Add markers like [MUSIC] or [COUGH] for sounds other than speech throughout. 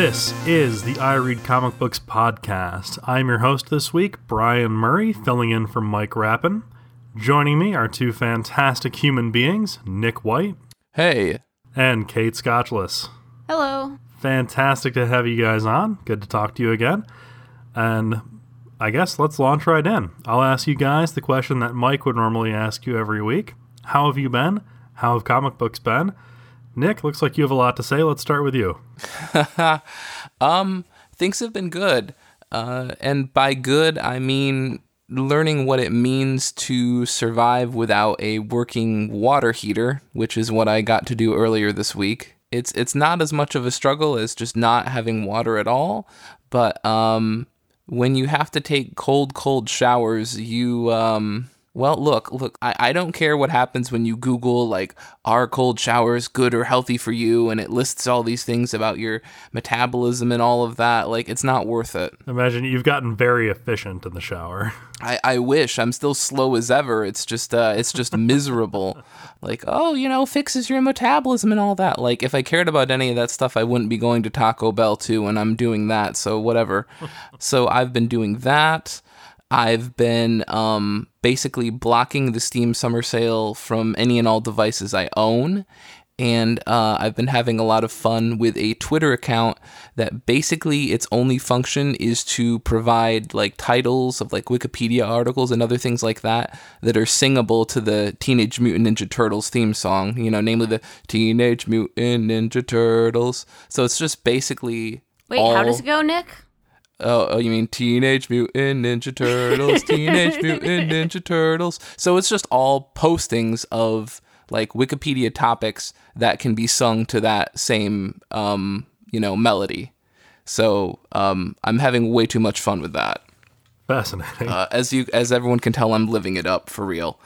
This is the I Read Comic Books podcast. I'm your host this week, Brian Murray, filling in for Mike Rappin. Joining me are two fantastic human beings, Nick White Hey. and Kate Scotchless. Hello. Fantastic to have you guys on. Good to talk to you again. And I guess let's launch right in. I'll ask you guys the question that Mike would normally ask you every week How have you been? How have comic books been? Nick, looks like you have a lot to say. Let's start with you. [LAUGHS] um, things have been good. Uh, and by good, I mean learning what it means to survive without a working water heater, which is what I got to do earlier this week. It's it's not as much of a struggle as just not having water at all, but um, when you have to take cold, cold showers, you um, well, look, look, I, I don't care what happens when you Google, like, are cold showers good or healthy for you? And it lists all these things about your metabolism and all of that. Like, it's not worth it. Imagine you've gotten very efficient in the shower. [LAUGHS] I, I wish I'm still slow as ever. It's just, uh, it's just miserable. [LAUGHS] Like, oh, you know, fixes your metabolism and all that. Like, if I cared about any of that stuff, I wouldn't be going to Taco Bell too, and I'm doing that. So, whatever. [LAUGHS] so, I've been doing that. I've been um, basically blocking the Steam Summer Sale from any and all devices I own. And uh, I've been having a lot of fun with a Twitter account that basically its only function is to provide like titles of like Wikipedia articles and other things like that that are singable to the Teenage Mutant Ninja Turtles theme song, you know, namely the Teenage Mutant Ninja Turtles. So it's just basically. Wait, all... how does it go, Nick? Oh, oh, you mean Teenage Mutant Ninja Turtles, Teenage [LAUGHS] Mutant Ninja Turtles. So it's just all postings of like Wikipedia topics that can be sung to that same um, you know, melody. So um, I'm having way too much fun with that. Fascinating. Uh, as you as everyone can tell, I'm living it up for real.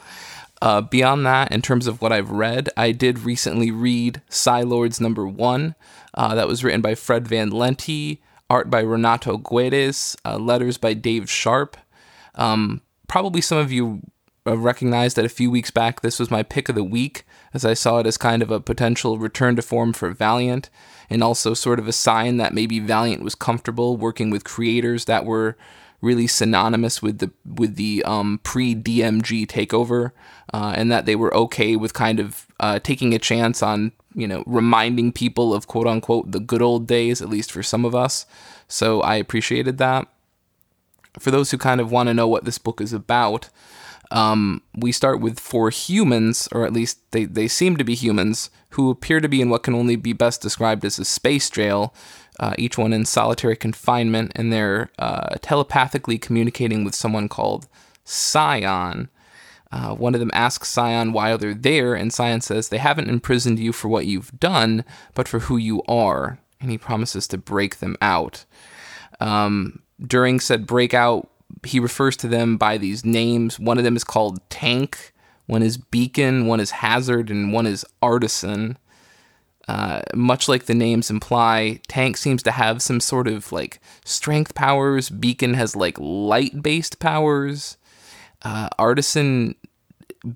Uh, beyond that, in terms of what I've read, I did recently read Psi-Lords number one. Uh, that was written by Fred Van Lente, art by Renato Guedes, uh, letters by Dave Sharpe. Um, probably some of you recognized that a few weeks back this was my pick of the week, as I saw it as kind of a potential return to form for Valiant, and also sort of a sign that maybe Valiant was comfortable working with creators that were really synonymous with the with the um, pre DMG takeover, uh, and that they were okay with kind of uh, taking a chance on you know reminding people of quote unquote the good old days, at least for some of us. So I appreciated that. For those who kind of want to know what this book is about, um, we start with four humans, or at least they, they seem to be humans, who appear to be in what can only be best described as a space jail, uh, each one in solitary confinement, and they're uh, telepathically communicating with someone called Psion. Uh, one of them asks Psion why they're there, and Psion says they haven't imprisoned you for what you've done, but for who you are, and he promises to break them out. Um, during said breakout, he refers to them by these names. One of them is called Tank, one is Beacon, one is Hazard, and one is Artisan. Uh, much like the names imply, Tank seems to have some sort of like strength powers. Beacon has like light based powers. Uh, Artisan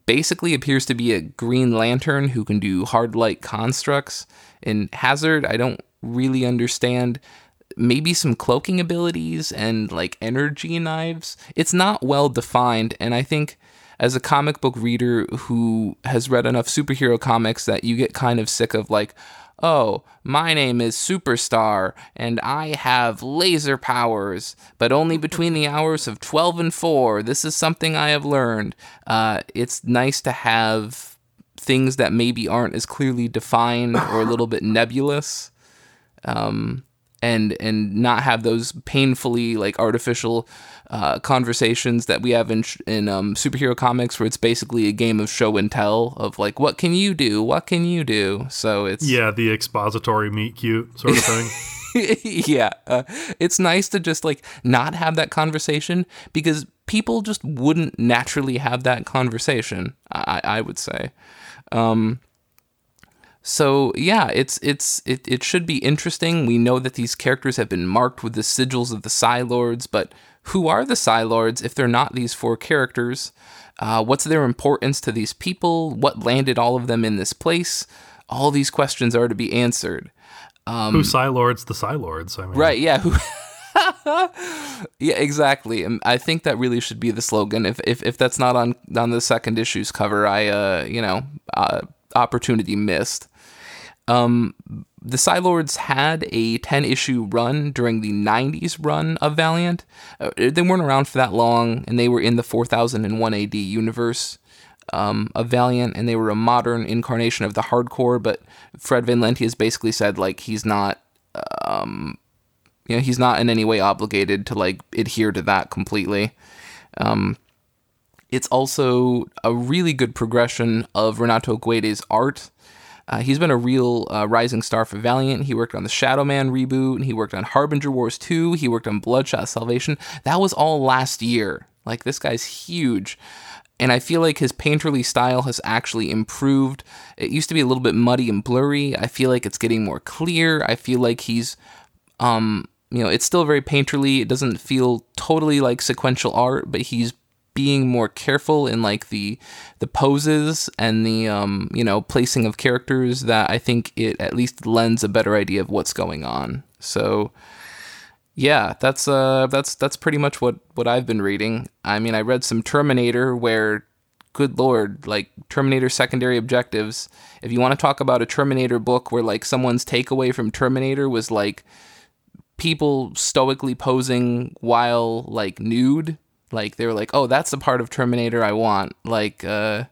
basically appears to be a Green Lantern who can do hard light constructs. And Hazard, I don't really understand. Maybe some cloaking abilities and like energy knives. It's not well defined, and I think as a comic book reader who has read enough superhero comics that you get kind of sick of like, oh, my name is Superstar and I have laser powers, but only between the hours of 12 and 4. This is something I have learned. Uh, it's nice to have things that maybe aren't as clearly defined or a little bit nebulous. Um, and and not have those painfully like artificial uh, conversations that we have in in um, superhero comics, where it's basically a game of show and tell of like, what can you do? What can you do? So it's yeah, the expository meet cute sort of thing. [LAUGHS] yeah, uh, it's nice to just like not have that conversation because people just wouldn't naturally have that conversation. I, I would say. Um, so yeah, it's it's it, it should be interesting. We know that these characters have been marked with the sigils of the Psi-Lords, but who are the Psi-Lords if they're not these four characters? Uh, what's their importance to these people? What landed all of them in this place? All these questions are to be answered. Um, Who Psylords the Psi-Lords? I mean, Right, yeah. Who [LAUGHS] Yeah, exactly. And I think that really should be the slogan. If if, if that's not on on the second issue's cover, I uh, you know, uh, opportunity missed. Um the Psi-Lords had a 10 issue run during the 90s run of Valiant. Uh, they weren't around for that long, and they were in the 4001 AD universe um, of Valiant, and they were a modern incarnation of the hardcore. But Fred Van Lente has basically said like he's not, um, you know, he's not in any way obligated to like adhere to that completely. Um, it's also a really good progression of Renato Guedes' art. Uh, he's been a real uh, rising star for Valiant. He worked on the Shadow Man reboot, and he worked on Harbinger Wars 2. He worked on Bloodshot Salvation. That was all last year. Like, this guy's huge. And I feel like his painterly style has actually improved. It used to be a little bit muddy and blurry. I feel like it's getting more clear. I feel like he's, um, you know, it's still very painterly. It doesn't feel totally like sequential art, but he's being more careful in like the the poses and the um you know placing of characters that I think it at least lends a better idea of what's going on. So yeah, that's uh that's that's pretty much what what I've been reading. I mean, I read some Terminator where good lord, like Terminator secondary objectives. If you want to talk about a Terminator book where like someone's takeaway from Terminator was like people stoically posing while like nude like they were like, "Oh, that's the part of Terminator I want." Like uh,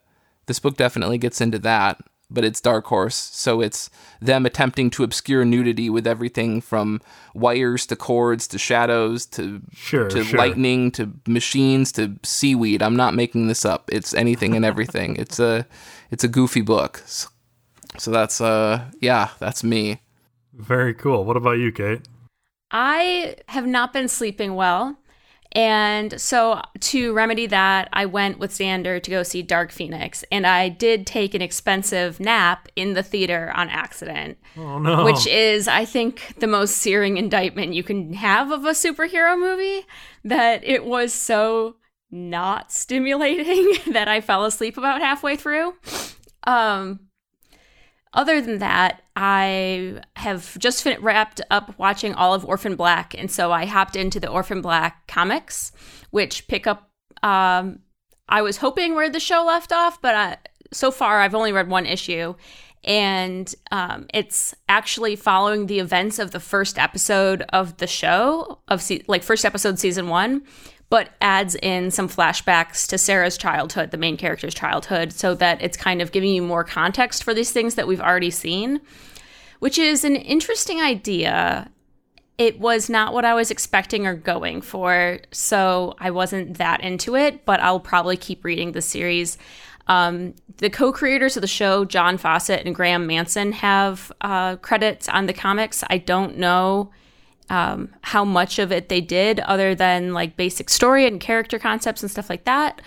this book definitely gets into that, but it's Dark Horse, so it's them attempting to obscure nudity with everything from wires to cords to shadows to Sure, to sure. lightning to machines to seaweed. I'm not making this up. It's anything and everything. [LAUGHS] it's a it's a goofy book. So, so that's uh yeah, that's me. Very cool. What about you, Kate? I have not been sleeping well. And so to remedy that, I went with Xander to go see Dark Phoenix. And I did take an expensive nap in the theater on accident, Oh no. which is, I think, the most searing indictment you can have of a superhero movie. That it was so not stimulating [LAUGHS] that I fell asleep about halfway through. Um, other than that, I have just fin- wrapped up watching all of Orphan Black, and so I hopped into the Orphan Black comics, which pick up. Um, I was hoping where the show left off, but I, so far I've only read one issue, and um, it's actually following the events of the first episode of the show of se- like first episode season one but adds in some flashbacks to Sarah's childhood, the main character's childhood, so that it's kind of giving you more context for these things that we've already seen, which is an interesting idea. It was not what I was expecting or going for, so I wasn't that into it, but I'll probably keep reading the series. Um, the co creators of the show, John Fawcett and Graeme Manson, have uh, credits on the comics. I don't know um, how much of it they did, other than like basic story and character concepts and stuff like that.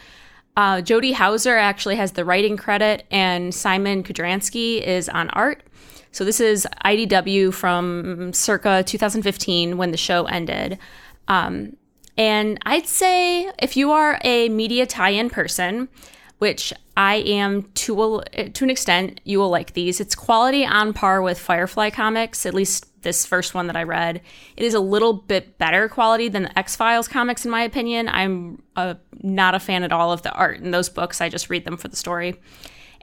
Uh, Jody Houser actually has the writing credit, and Szymon Kudranski is on art. So this is IDW from circa 2015 when the show ended. Um, and I'd say if you are a media tie-in person, which I am to a, to an extent, you will like these. It's quality on par with Firefly comics, at least this first one that I read. It is a little bit better quality than the X Files comics, in my opinion. I'm uh, not a fan at all of the art in those books. I just read them for the story.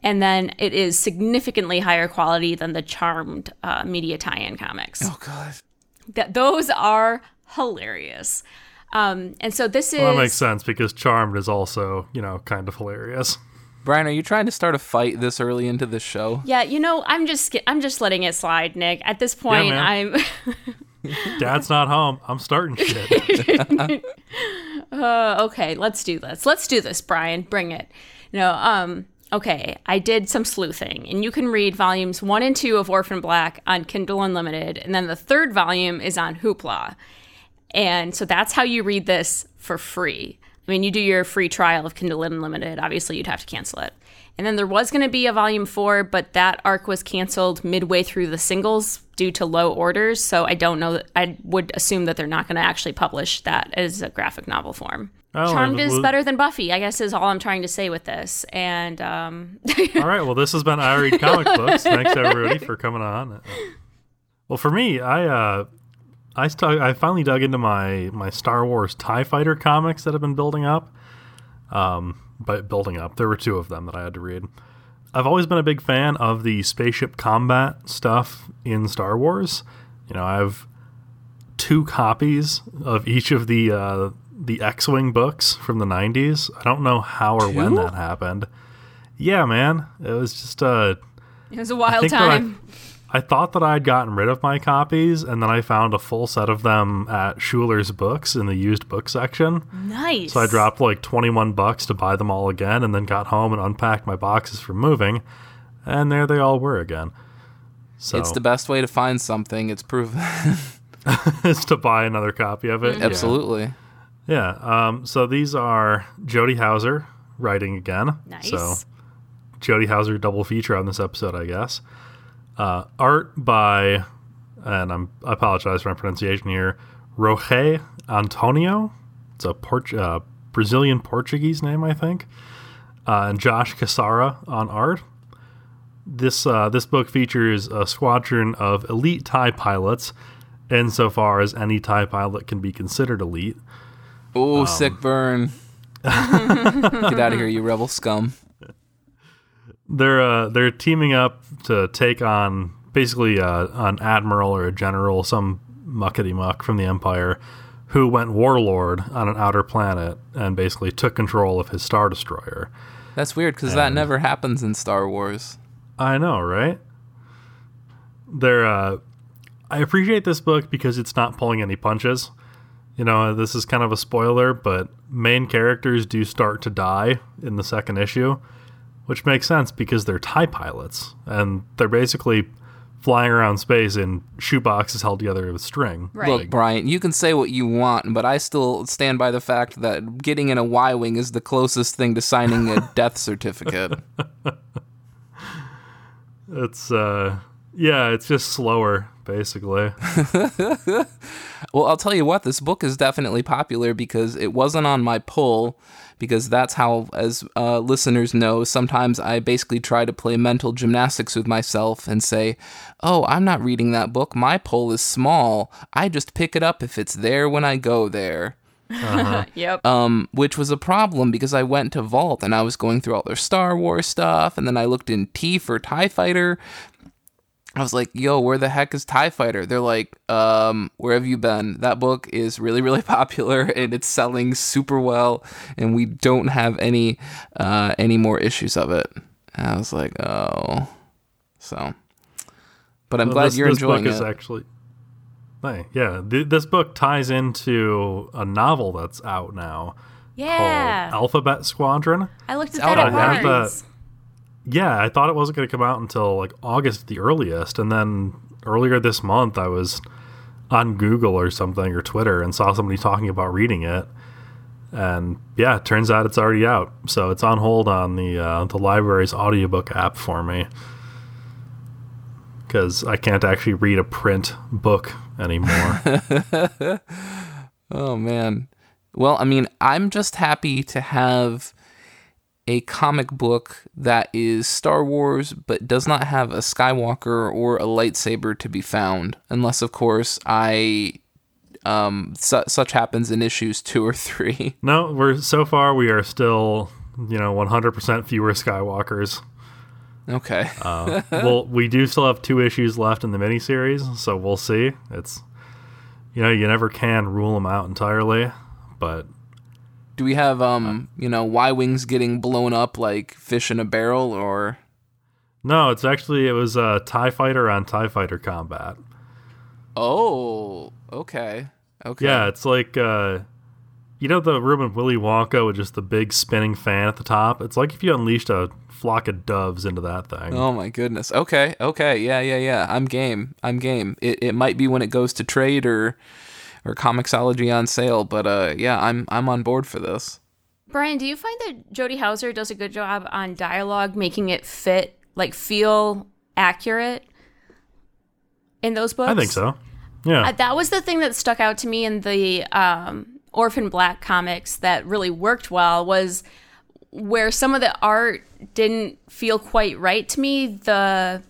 And then it is significantly higher quality than the Charmed uh, media tie-in comics. Oh god. That those are hilarious. Um, and so this is Well, that makes sense because Charmed is also, you know, kind of hilarious. Brian, are you trying to start a fight this early into the show? Yeah, you know, I'm just I'm just letting it slide, Nick. At this point, man. I'm [LAUGHS] Dad's not home. I'm starting shit. [LAUGHS] uh, okay. Let's do this. Let's do this, Brian. Bring it. No, um, okay. I did some sleuthing, and you can read volumes one and two of Orphan Black on Kindle Unlimited, and then the third volume is on Hoopla, and so that's how you read this for free. I mean, you do your free trial of Kindle Unlimited. Obviously, you'd have to cancel it. And then there was going to be a volume four, but that arc was canceled midway through the singles due to low orders. So I don't know. I would assume that they're not going to actually publish that as a graphic novel form. Oh, Charmed is better than Buffy, I guess, is all I'm trying to say with this. And um, [LAUGHS] All right. Well, this has been I Read Comic Books. Thanks, everybody, for coming on. [LAUGHS] Well, for me, I uh, I stu- I finally dug into my my Star Wars Tie Fighter comics that have been building up. Um, but building up, there were two of them that I had to read. I've always been a big fan of the spaceship combat stuff in Star Wars. You know, I have two copies of each of the uh, the X-wing books from the '90s. I don't know how or when that happened. Yeah, man, it was just uh, It was a wild I- time. I thought that I had gotten rid of my copies, and then I found a full set of them at Schuler's Books in the used book section. nice. So I dropped like 21 bucks to buy them all again, and then got home and unpacked my boxes for moving, and there they all were again. So It's the best way to find something. It's proven. [LAUGHS] is to buy another copy of it. Yeah. Absolutely. Yeah. Um, so these are Jody Houser writing again. Nice. So Jody Houser double feature on this episode, I guess. Uh, art by, and I'm, I apologize for my pronunciation here, Roge Antonio. It's a Port- uh, Brazilian Portuguese name, I think. Uh, and Josh Casara on art. This uh, this book features a squadron of elite TIE pilots, insofar as any TIE pilot can be considered elite. Oh, Um, sick burn. [LAUGHS] Get out of here, you rebel scum. They're uh, they're teaming up to take on basically uh, an admiral or a general, some muckety muck from the Empire, who went warlord on an outer planet and basically took control of his star destroyer. That's weird because that never happens in Star Wars. I know, right? They're. Uh, I appreciate this book because it's not pulling any punches. You know, this is kind of a spoiler, but main characters do start to die in the second issue, which makes sense because they're TIE pilots and they're basically flying around space in shoeboxes held together with string. Right. Look, Brian, you can say what you want, but I still stand by the fact that getting in a Y Wing is the closest thing to signing a [LAUGHS] death certificate. [LAUGHS] It's, uh, yeah, it's just slower, basically. [LAUGHS] Well, I'll tell you what, this book is definitely popular because it wasn't on my pull. Because that's how, as uh, listeners know, sometimes I basically try to play mental gymnastics with myself and say, Oh, I'm not reading that book. My pull is small. I just pick it up if it's there when I go there. [LAUGHS] Yep. um, which was a problem because I went to Vault and I was going through all their Star Wars stuff, and then I looked in T for Tie Fighter. I was like, "Yo, where the heck is Tie Fighter?" They're like, "Um, where have you been? That book is really, really [LAUGHS] popular and it's selling super well, and we don't have any uh, any more issues of it." And I was like, "Oh," so. But I'm Well, glad this, you're this enjoying book it. is actually Hey, yeah th- this book ties into a novel that's out now yeah. called alphabet squadron I looked at out that at on Amazon. Barnes. Yeah i thought it wasn't going to come out until like august at the earliest and then earlier this month i was on google or something or twitter and saw somebody talking about reading it. And yeah it turns out it's already out. So it's on hold on the uh, the library's audiobook app for me. Because i can't actually read a print book anymore. [LAUGHS] Oh man. Well, I mean, I'm just happy to have a comic book that is Star Wars but does not have a Skywalker or a lightsaber to be found, unless of course I um su- such happens in issues 2 or 3. [LAUGHS] no we're so far we are still you know 100% fewer skywalkers Okay. Uh, well, we do still have two issues left in the miniseries, so we'll see. It's you know you never can rule them out entirely, but Do we have um, you know, Y-wings getting blown up like fish in a barrel or no, it's actually it was a Tie Fighter on Tie Fighter combat. Oh, okay. Okay. Yeah, it's like uh, you know the room in Willy Wonka with just the big spinning fan at the top. It's like if you unleashed a flock of doves into that thing. Oh my goodness. Okay. Okay. Yeah. Yeah. Yeah. I'm game. I'm game. It, it might be when it goes to trade or or Comixology on sale, but uh, yeah, I'm I'm on board for this. Brian, do you find that Jody Houser does a good job on dialogue, making it fit, like feel accurate in those books? I think so. Yeah, Uh, that was the thing that stuck out to me in the um, Orphan Black comics that really worked well was where some of the art didn't feel quite right to me. The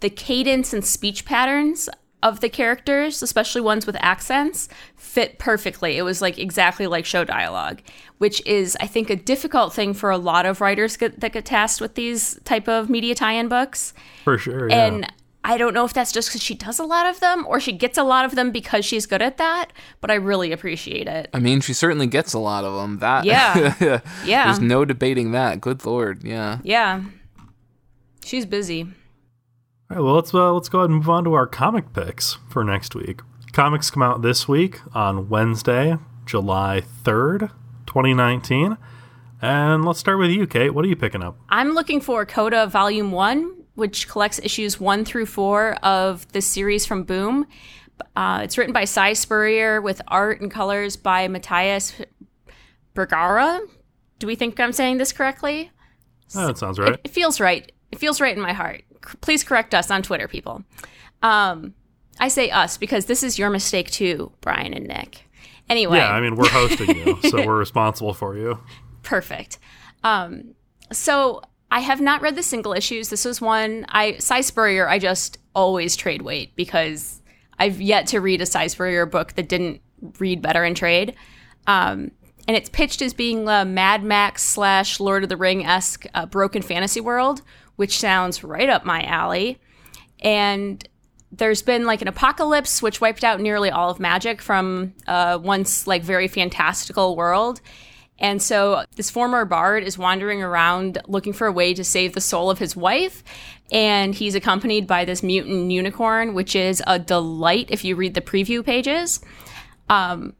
the cadence and speech patterns of the characters, especially ones with accents, fit perfectly. It was like exactly like show dialogue, which is I think a difficult thing for a lot of writers get, that get tasked with these type of media tie-in books. For sure. Yeah. And I don't know if that's just because she does a lot of them or she gets a lot of them because she's good at that, but I really appreciate it. I mean, she certainly gets a lot of them. That [LAUGHS] Yeah. Yeah. There's no debating that. Good lord, yeah. Yeah. She's busy. All right, well, let's uh, let's go ahead and move on to our comic picks for next week. Comics come out this week on Wednesday, July third, twenty nineteen. And let's start with you, Kate. What are you picking up? I'm looking for Coda Volume 1, which collects issues 1 through 4 of the series from Boom. Uh, it's written by Si Spurrier with art and colors by Matías Bergara. Do we think I'm saying this correctly? Oh, that sounds right. It, it feels right. It feels right in my heart. Please correct us on Twitter, people. Um, I say us because this is your mistake too, Brian and Nick. Anyway, Yeah, I mean, we're hosting you, so we're [LAUGHS] responsible for you. perfect. Um, so I have not read the single issues. This was one I Si Spurrier. I just always trade weight because I've yet to read a Si Spurrier book that didn't read better in trade. Um, and it's pitched as being a Mad Max slash Lord of the Ring esque uh, broken fantasy world, which sounds right up my alley. And there's been like an apocalypse which wiped out nearly all of magic from uh, once like very fantastical world. And so this former bard is wandering around looking for a way to save the soul of his wife. And he's accompanied by this mutant unicorn, which is a delight if you read the preview pages. Um,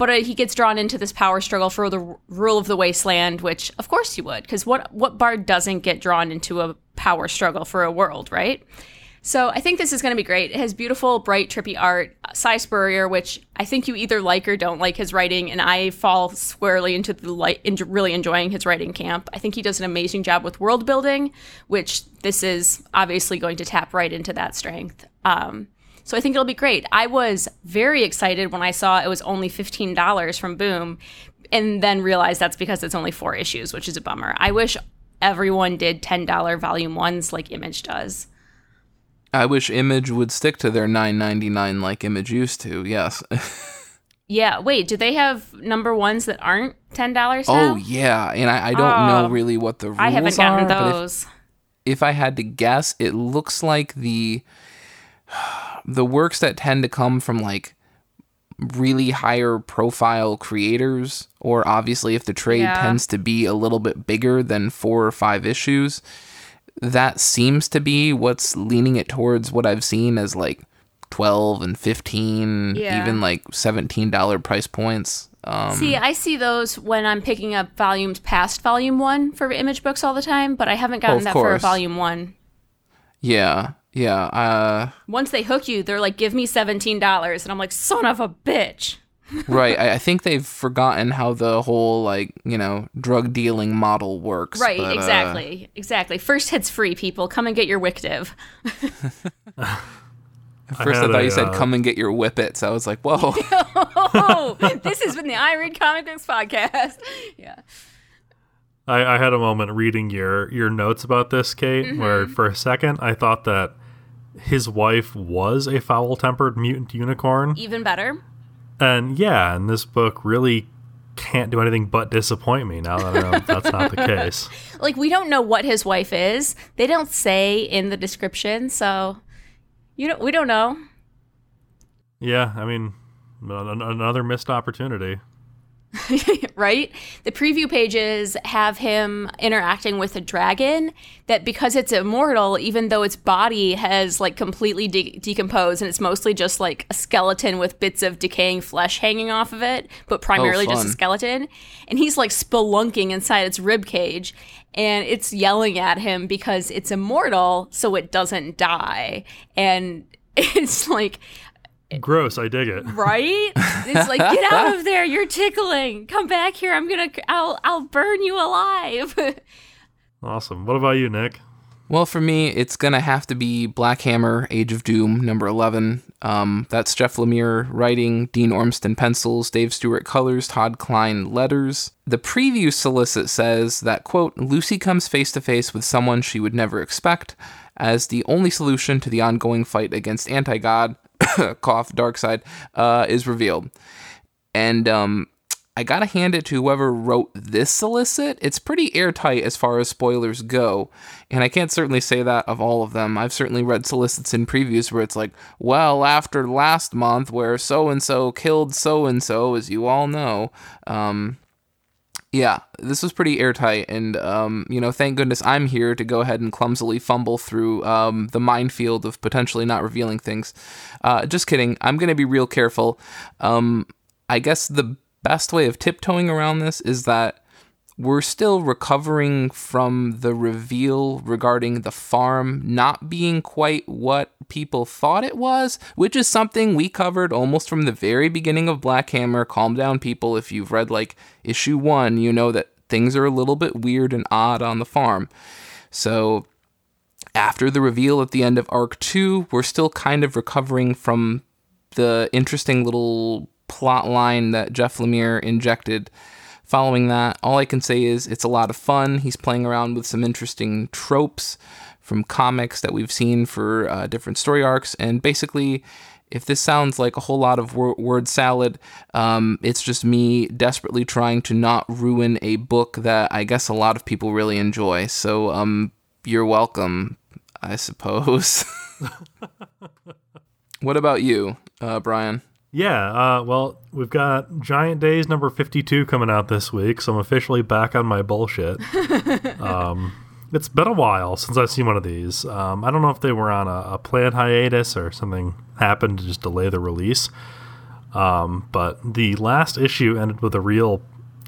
but uh, he gets drawn into this power struggle for the rule of the wasteland, which of course you would, because what what bard doesn't get drawn into a power struggle for a world, right? So I think this is going to be great. It has beautiful, bright, trippy art. Si Spurrier, which I think you either like or don't like his writing, and I fall squarely into the light, into really enjoying his writing camp. I think he does an amazing job with world building, which this is obviously going to tap right into that strength. Um, so I think it'll be great. I was very excited when I saw it was only fifteen dollars from Boom, and then realized that's because it's only four issues, which is a bummer. I wish everyone did ten dollar volume ones like Image does. I wish Image would stick to their 9.99 like Image used to. Yes. [LAUGHS] Yeah, wait, do they have number ones that aren't ten dollars now? oh yeah, and I, I don't know Oh, really what the rules I haven't gotten are, but if- those. if I had to guess, it looks like the the works that tend to come from like really higher profile creators, or obviously if the trade Yeah. tends to be a little bit bigger than four or five issues, that seems to be what's leaning it towards what I've seen as like twelve and fifteen, Yeah. even like seventeen dollar price points. Um, See, I see those when I'm picking up volumes past volume one for image books all the time, but I haven't gotten that for course. volume one. yeah, yeah. Uh, Once they hook you, they're like, "Give me seventeen dollars," and I'm like, "Son of a bitch!" [LAUGHS] right. I, I think they've forgotten how the whole like you know drug dealing model works. Right? but, uh, exactly, exactly. First hits free, people. Come and get your Wictive. [LAUGHS] at first, I, had thought a, you said uh, come and get your whippets. I was like, whoa. [LAUGHS] oh, this has been the I Read Comic Books podcast. Yeah. I, I had a moment reading your your notes about this, Kate, where for a second I thought that his wife was a foul tempered mutant unicorn. Even better. And yeah, and this book really can't do anything but disappoint me now that I know that's not the [LAUGHS] case. Like we don't know what his wife is. They don't say in the description, so you don't. We don't know. Yeah, I mean, another missed opportunity. [LAUGHS] right? The preview pages have him interacting with a dragon that because it's immortal, even though its body has like completely de- decomposed and it's mostly just like a skeleton with bits of decaying flesh hanging off of it, but oh, primarily just a skeleton. And he's like spelunking inside its rib cage and it's yelling at him because it's immortal, so it doesn't die. And [LAUGHS] it's like Gross, I dig it. right? It's like get out of there, you're tickling. Come back here. I'm going to I'll I'll burn you alive. [LAUGHS] Awesome. What about you, Nick? Well, for me, it's gonna have to be Black Hammer: Age of Doom, number eleven. Um, that's Jeff Lemire writing, Dean Ormston pencils, Dave Stewart colors, Todd Klein letters. The preview solicit says that quote Lucy comes face to face with someone she would never expect. as the only solution to the ongoing fight against anti god, [COUGHS] cough, dark side, uh, is revealed. And um, I gotta hand it to whoever wrote this solicit. It's pretty airtight as far as spoilers go, and I can't certainly say that of all of them. I've certainly read solicits in previews where it's like, well, after last month where so and so killed so and so, as you all know. Um, yeah, this was pretty airtight, and um, you know, thank goodness I'm here to go ahead and clumsily fumble through um, the minefield of potentially not revealing things. Uh, just kidding. I'm gonna be real careful. Um, I guess the best way of tiptoeing around this is that we're still recovering from the reveal regarding the farm not being quite what people thought it was, which is something we covered almost from the very beginning of Black Hammer. Calm down, people. If you've read like issue one, you know that things are a little bit weird and odd on the farm. So, after the reveal at the end of Arc 2, we're still kind of recovering from the interesting little plot line that Jeff Lemire injected. Following that, all I can say is it's a lot of fun. He's playing around with some interesting tropes from comics that we've seen for uh, different story arcs. And basically, if this sounds like a whole lot of wor- word salad, um, it's just me desperately trying to not ruin a book that I guess a lot of people really enjoy. So, um, you're welcome, I suppose. [LAUGHS] [LAUGHS] what about you, uh, Brian? Yeah, uh, well, we've got Giant Days number 52 coming out this week, so I'm officially back on my bullshit. [LAUGHS] um, it's been a while since I've seen one of these. Um, I don't know if they were on a, a planned hiatus or something happened to just delay the release. Um, but the last issue ended with a real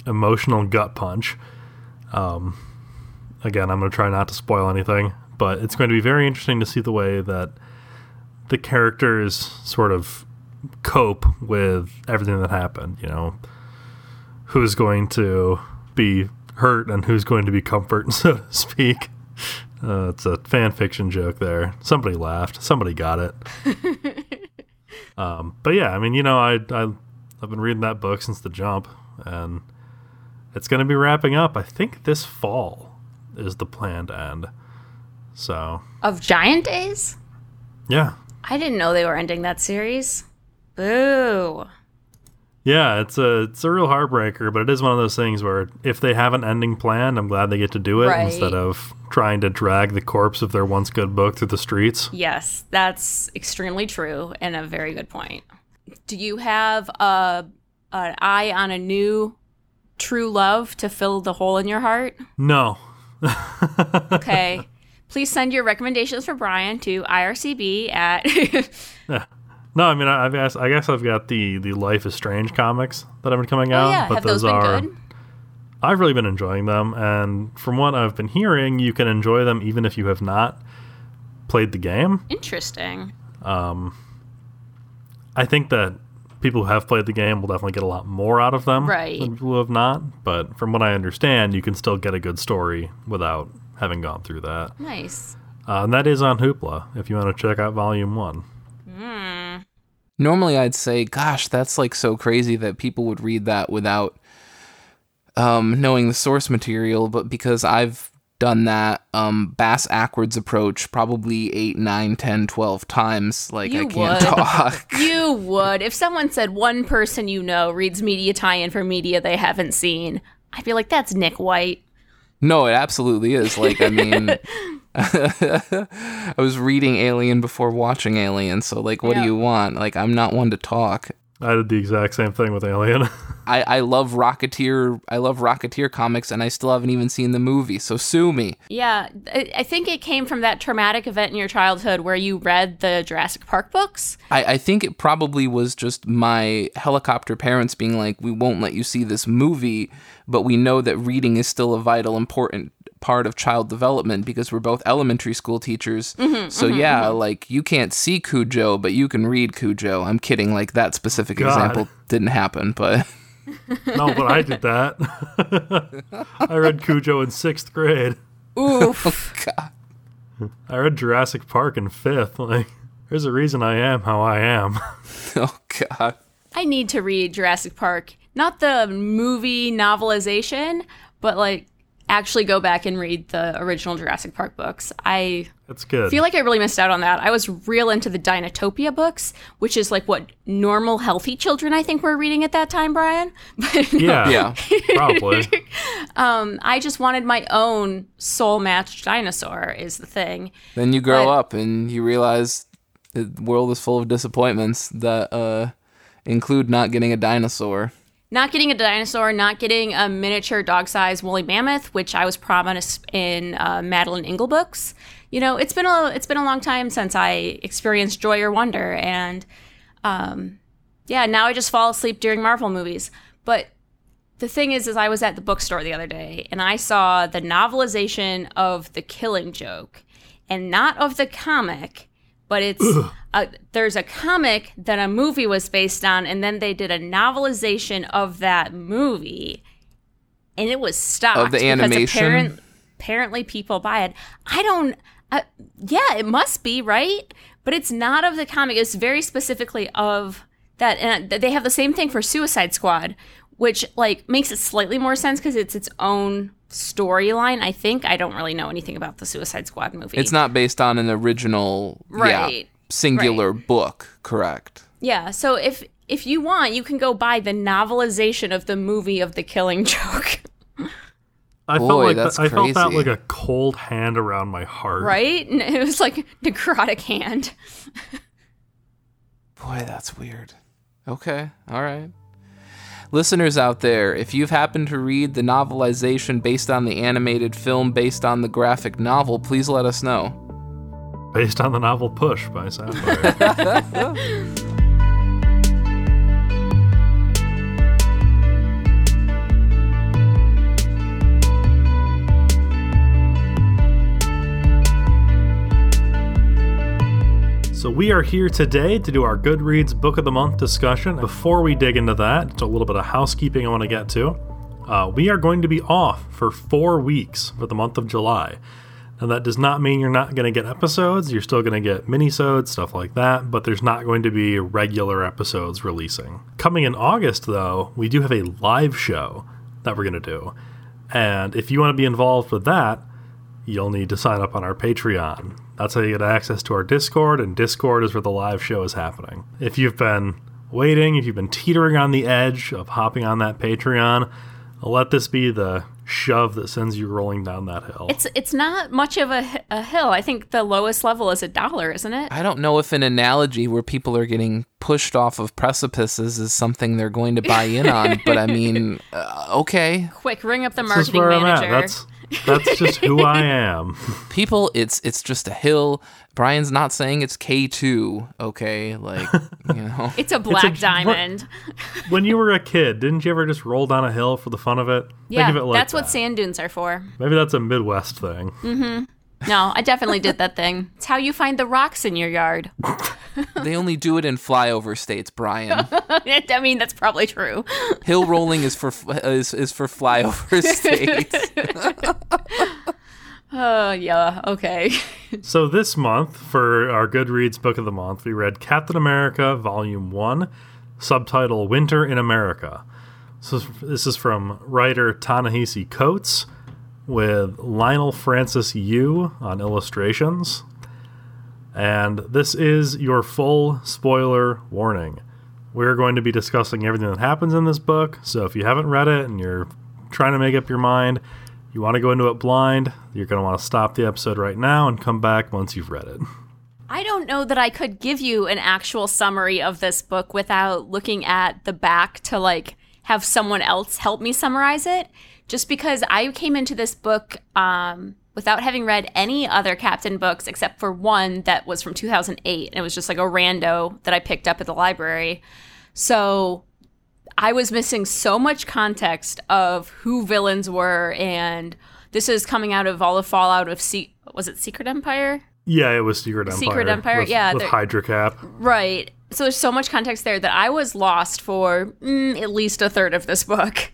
emotional gut punch. Um, again, I'm going to try not to spoil anything, but it's going to be very interesting to see the way that the characters sort of cope with everything that happened. You know, who's going to be hurt and who's going to be comfort, [LAUGHS] so to speak. Uh, it's a fan fiction joke there. Somebody laughed. Somebody got it. [LAUGHS] um, but yeah, I mean, you know, I, I I've been reading that book since the jump, and it's going to be wrapping up. I think this fall is the planned end. So Of Giant Days? yeah, I didn't know they were ending that series. Boo. Yeah, it's a it's a real heartbreaker, but it is one of those things where if they have an ending planned, I'm glad they get to do it Right. instead of trying to drag the corpse of their once good book through the streets. Yes, that's extremely true and a very good point. Do you have a an eye on a new true love to fill the hole in your heart? No. [LAUGHS] Okay. Please send your recommendations for Brian to ircb at No, I mean I, I've guess I guess I've got the the Life is Strange comics that have been coming out, Oh yeah, but have those those been are good? I've really been enjoying them, and from what I've been hearing, you can enjoy them even if you have not played the game. Interesting. Um, I think that people who have played the game will definitely get a lot more out of them Right. than people who have not. But from what I understand, you can still get a good story without having gone through that. Nice. Uh, and that is on Hoopla if you want to check out Volume 1. Normally, I'd say, gosh, that's like so crazy that people would read that without um, knowing the source material. But because I've done that um, bass backwards approach probably 8, 9, 10, 12 times, like I can't would. talk. [LAUGHS] You would. If someone said one person you know reads media tie in for media they haven't seen, I'd be like, that's Nick White. No, it absolutely is. Like, I mean, [LAUGHS] [LAUGHS] I was reading Alien before watching Alien, so like, what Yeah. do you want? Like, I'm not one to talk. I did the exact same thing with Alien. [LAUGHS] I, I love Rocketeer. I love Rocketeer comics, and I still haven't even seen the movie. So sue me. Yeah, I, I think it came from that traumatic event in your childhood where you read the Jurassic Park books. I, I think it probably was just my helicopter parents being like, "We won't let you see this movie, but we know that reading is still a vital, important part of child development because we're both elementary school teachers. Mm-hmm, so mm-hmm, yeah, mm-hmm. like you can't see Cujo, but you can read Cujo. I'm kidding. Like that specific God. example didn't happen, but." [LAUGHS] no, but I did that. [LAUGHS] I read Cujo in sixth grade. Oof. [LAUGHS] Oh, God. I read Jurassic Park in fifth. Like, there's a reason I am how I am. Oh God. I need to read Jurassic Park. Not the movie novelization, but like actually go back and read the original Jurassic Park books. I That's good. feel like I really missed out on that. I was real into the Dinotopia books, which is like what normal, healthy children I think were reading at that time, Brian. [LAUGHS] But yeah, Yeah. probably. [LAUGHS] um, I just wanted my own soul matched dinosaur, is the thing. Then you grow But- up and you realize the world is full of disappointments that uh, include not getting a dinosaur. Not getting a dinosaur, not getting a miniature dog-sized woolly mammoth, which I was promised in uh, Madeleine L'Engle books. You know, it's been a it's been a long time since I experienced joy or wonder, and um, yeah, now I just fall asleep during Marvel movies. But the thing is, is I was at the bookstore the other day and I saw the novelization of The Killing Joke, and not of the comic, but it's a, there's a comic that a movie was based on, and then they did a novelization of that movie, and it was stopped Of the animation? apparent- apparently people buy it. I don't. Uh, yeah, it must be right, but it's not of the comic. It's very specifically of that, and they have the same thing for Suicide Squad, which like makes it slightly more sense because it's its own storyline. I think I don't really know anything about the Suicide Squad movie. It's not based on an original, yeah, Right. singular book, correct? Yeah, so if if you want, you can go buy the novelization of the movie of the Killing Joke. [LAUGHS] I felt Boy, like that's that, I felt that like a cold hand around my heart. right? And [LAUGHS] it was like necrotic hand. [LAUGHS] Boy, that's weird. Okay, all right. Listeners out there, if you've happened to read the novelization based on the animated film based on the graphic novel, please let us know. Based on the novel Push by Sapphire. [LAUGHS] So, we are here today to do our Goodreads Book of the Month discussion. Before we dig into that, just a little bit of housekeeping I want to get to. Uh, we are going to be off for four weeks for the month of July. Now, that does not mean you're not going to get episodes. You're still going to get minisodes, stuff like that, but there's not going to be regular episodes releasing. Coming in August, though, we do have a live show that we're going to do. And if you want to be involved with that, you'll need to sign up on our Patreon. That's how you get access to our Discord, and Discord is where the live show is happening. If you've been waiting, if you've been teetering on the edge of hopping on that Patreon, let this be the shove that sends you rolling down that hill. It's it's not much of a, a hill. I think the lowest level is a dollar, isn't it? I don't know if an analogy where people are getting pushed off of precipices is something they're going to buy in on, but I mean, [LAUGHS] uh, okay. Quick, ring up the This is marketing where I'm at. manager. That's that's just who I [LAUGHS] am. People, it's it's just a hill. Brian's not saying it's K2, okay? Like, you [LAUGHS] know. It's a black what- diamond. [LAUGHS] when you were a kid, didn't you ever just roll down a hill for the fun of it? Yeah, Think of it like that's what that. sand dunes are for. Maybe that's a Midwest thing. Mm-hmm. No, I definitely did that thing. It's how you find the rocks in your yard. [LAUGHS] They only do it in flyover states, Brian. [LAUGHS] I mean, that's probably true. [LAUGHS] Hill rolling is for is, is for flyover states. Oh, yeah, okay. So this month, for our Goodreads Book of the Month, we read Captain America Volume 1, subtitle Winter in America. So this is from writer Ta-Nehisi Coates with Leinil Francis Yu on illustrations. And this is your full spoiler warning. We're going to be discussing everything that happens in this book, so if you haven't read it and you're trying to make up your mind, you want to go into it blind, you're going to want to stop the episode right now and come back once you've read it. I don't know that I could give you an actual summary of this book without looking at the back to like have someone else help me summarize it. Just because I came into this book um, without having read any other Captain books except for one that was from 2008. And it was just like a rando that I picked up at the library. So I was missing so much context of who villains were, and this is coming out of all the fallout of Se- was it Secret Empire? Yeah, it was Secret Empire. Secret Empire, with, yeah, With Hydra Cap. Right. So there's so much context there that I was lost for mm, at least a third of this book.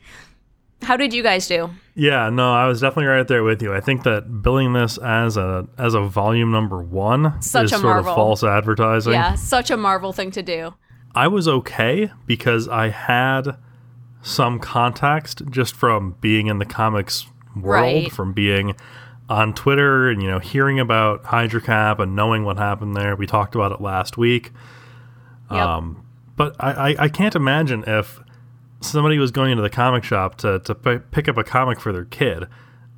How did you guys do? Yeah, no, I was definitely right there with you. I think that billing this as a as a volume number one Such is sort marvel. of false advertising. Yeah, such a Marvel thing to do. I was okay because I had some context just from being in the comics world Right. from being on Twitter and you know hearing about Hydra Cap and knowing what happened there. We talked about it last week. Yep. Um, but I, I, I can't imagine if somebody was going into the comic shop to, to p- pick up a comic for their kid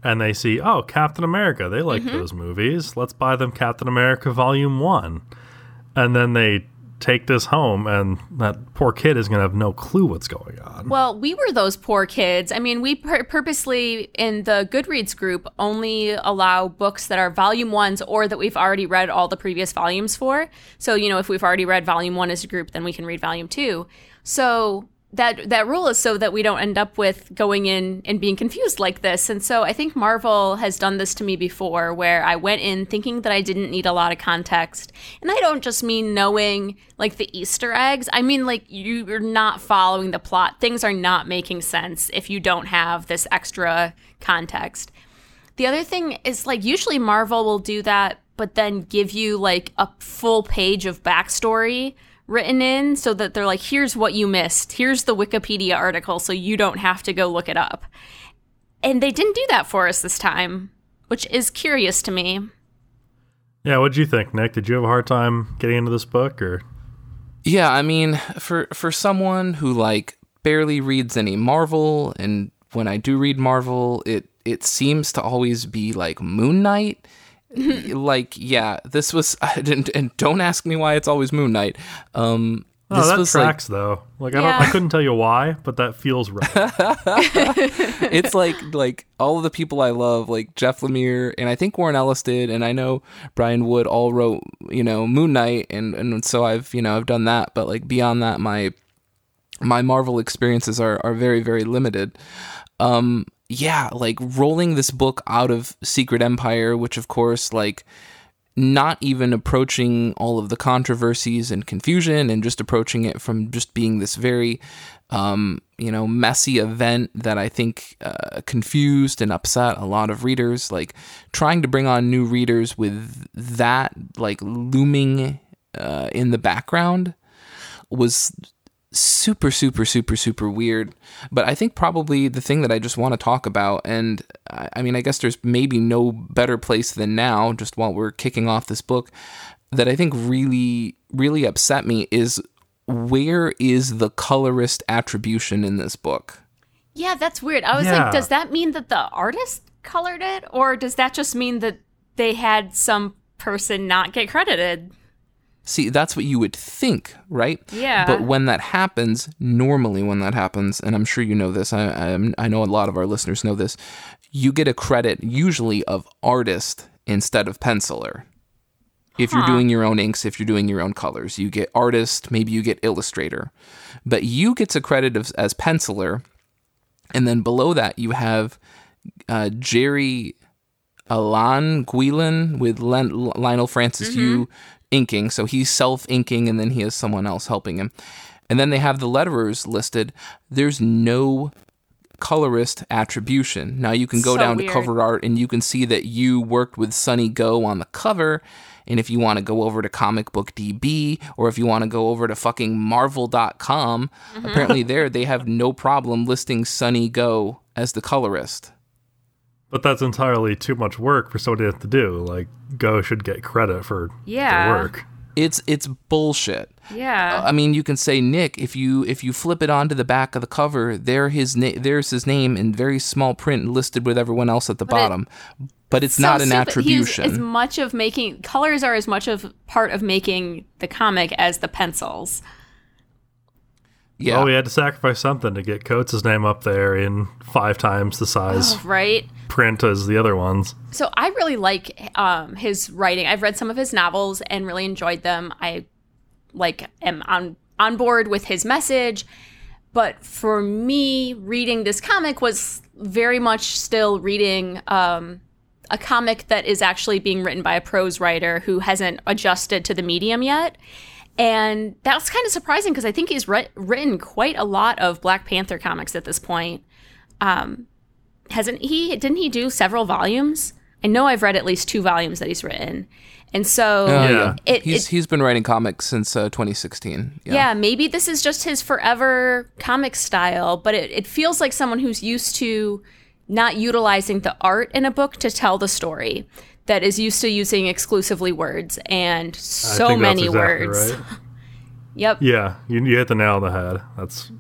and they see, oh, Captain America, they like Mm-hmm. those movies. Let's buy them Captain America Volume 1. And then they take this home and that poor kid is going to have no clue what's going on. Well, we were those poor kids. I mean, we pur- purposely in the Goodreads group only allow books that are volume ones or that we've already read all the previous volumes for. So, you know, if we've already read volume one as a group, then we can read volume two. So that that rule is so that we don't end up with going in and being confused like this. And so I think Marvel has done this to me before where I went in thinking that I didn't need a lot of context. And I don't just mean knowing like the Easter eggs. I mean like you're not following the plot. Things are not making sense if you don't have this extra context. The other thing is like usually Marvel will do that, but then give you like a full page of backstory written in so that they're like, here's what you missed. Here's the Wikipedia article so you don't have to go look it up. And they didn't do that for us this time, which is curious to me. Yeah, what'd you think, Nick? Did you have a hard time getting into this book or Yeah, I mean, for for someone who like barely reads any Marvel, and when I do read Marvel, it it seems to always be like Moon Knight. Like, yeah, this was, [LAUGHS] and, and don't ask me why it's always Moon Knight. Um, Oh, this that was tracks though. Like I don't, I couldn't tell you why, but that feels right. [LAUGHS] it's like like all of the people I love, like Jeff Lemire, and I think Warren Ellis did, and I know Brian Wood all wrote, you know, Moon Knight, and and so I've you know I've done that, but like beyond that, my my Marvel experiences are are very very limited. Um, yeah, like rolling this book out of Secret Empire, which of course like not even approaching all of the controversies and confusion and just approaching it from just being this very um, you know messy event that i think uh, confused and upset a lot of readers like trying to bring on new readers with that like looming uh, in the background was super super super super weird but i think probably the thing that i just want to talk about and I, I mean i guess there's maybe no better place than now just while we're kicking off this book that i think really really upset me is where is the colorist attribution in this book Yeah, that's weird. I was Yeah. like, does that mean that the artist colored it? Or does that just mean that they had some person not get credited? See, that's what you would think, right? Yeah. But when that happens, normally when that happens, and I'm sure you know this, I, I, I know a lot of our listeners know this, you get a credit usually of artist instead of penciler. If you're doing your own inks, if you're doing your own colors, you get artist, maybe you get illustrator. But you gets a credit of, as penciler, and then below that you have uh, Jerry Alan Guilin with Len- Leinil Francis Yu inking. So he's self inking and then he has someone else helping him. And then they have the letterers listed. There's no colorist attribution. Now you can go So down weird. to cover art and you can see that you worked with Sunny Gho on the cover. And if you want to go over to Comic Book DB or if you want to go over to fucking marvel.com, Mm-hmm. apparently there they have no problem listing Sunny Gho as the colorist. But that's entirely too much work for somebody to have to do. Like, Gho should get credit for Yeah. their work. It's it's bullshit. Yeah. Uh, I mean, you can say Nick if you if you flip it onto the back of the cover, there his na- there's his name in very small print listed with everyone else at the it- bottom. But it's So not an stupid. He's attribution. as much of making colors are as much of part of making the comic as the pencils. Yeah. Oh, we had to sacrifice something to get Coates' name up there in five times the size Right? print as the other ones. So I really like um, his writing. I've read some of his novels and really enjoyed them. I like am on on board with his message. But for me, reading this comic was very much still reading um, a comic that is actually being written by a prose writer who hasn't adjusted to the medium yet. And that's kind of surprising because I think he's writ- written quite a lot of Black Panther comics at this point. Um, hasn't he? Didn't he do several volumes? I know I've read at least two volumes that he's written. And so, Oh, Yeah. It- he's it- he's been writing comics since uh, 2016. Yeah. yeah. maybe this is just his forever comic style, but it, it feels like someone who's used to not utilizing the art in a book to tell the story that is used to using exclusively words and I so think that's many exactly words. right. [LAUGHS] Yep. Yeah, you, you hit the nail on the head. That's.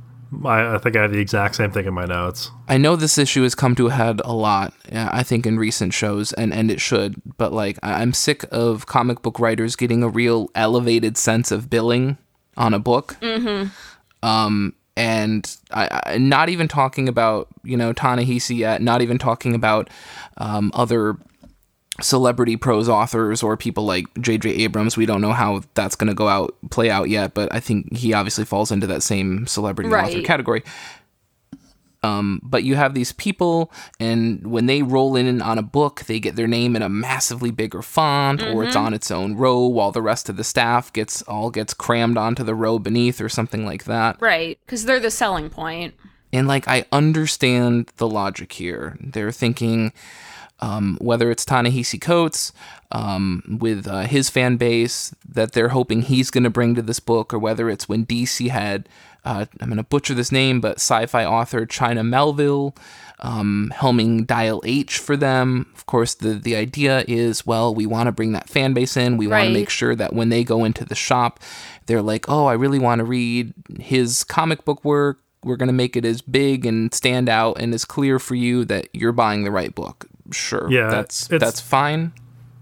I, I think I have the exact same thing in my notes. I know this issue has come to a head a lot, yeah, I think, in recent shows, and, and it should, but like, I- I'm sick of comic book writers getting a real elevated sense of billing on a book. Mm-hmm. Um, and I, I, not even talking about, you know, Ta-Nehisi yet, not even talking about um, other celebrity prose authors or people like J.J. Abrams. We don't know how that's going to go out, play out yet, but I think he obviously falls into that same celebrity author category. Um, but you have these people, and when they roll in on a book, they get their name in a massively bigger font, or it's on its own row, while the rest of the staff gets all gets crammed onto the row beneath, or something like that. Right. Because they're the selling point. And like I understand the logic here. They're thinking um, whether it's Ta-Nehisi Coates um, with uh, his fan base that they're hoping he's going to bring to this book, or whether it's when DC had uh, I'm going to butcher this name, but sci-fi author China Miéville um, helming Dial H for them. Of course, the the idea is well, we want to bring that fan base in. We want Right. to make sure that when they go into the shop, they're like, oh, I really want to read his comic book work. We're going to make it as big and stand out and as clear for you that you're buying the right book. Sure, Yeah, that's it's- that's fine.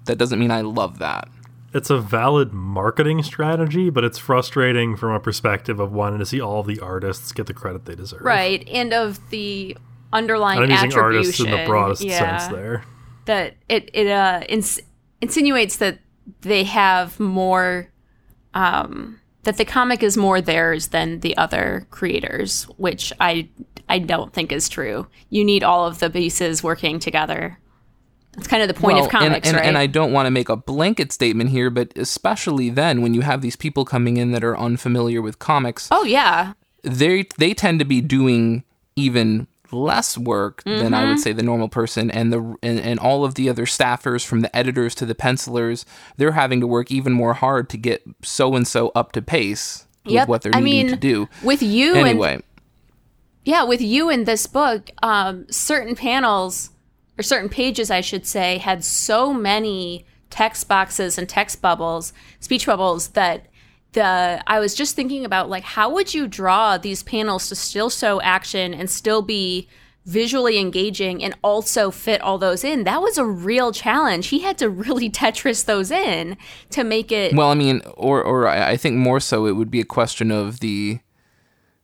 That doesn't mean I love that. It's a valid marketing strategy, but it's frustrating from a perspective of wanting to see all the artists get the credit they deserve. Right. And of the underlying And I'm using artists in the broadest yeah, sense there. That it, it uh, ins- insinuates that they have more. Um, that the comic is more theirs than the other creators, which I I don't think is true. You need all of the pieces working together. That's kind of the point of and- comics, and, right? and I don't want to make a blanket statement here, but especially then when you have these people coming in that are unfamiliar with comics, oh yeah, they they tend to be doing even less work than I Mm-hmm. would say the normal person and the and, and all of the other staffers from the editors to the pencilers they're having to work even more hard to get so and so up to pace with what they're I needing mean, to do. with you and anyway. Yeah, with you in this book, um, certain panels or certain pages, I should say, had so many text boxes and text bubbles, speech bubbles that the I was just thinking about like how would you draw these panels to still show action and still be visually engaging and also fit all those in. That was a real challenge. He had to really [LAUGHS] Tetris those in to make it well I mean or or I think more so it would be a question of the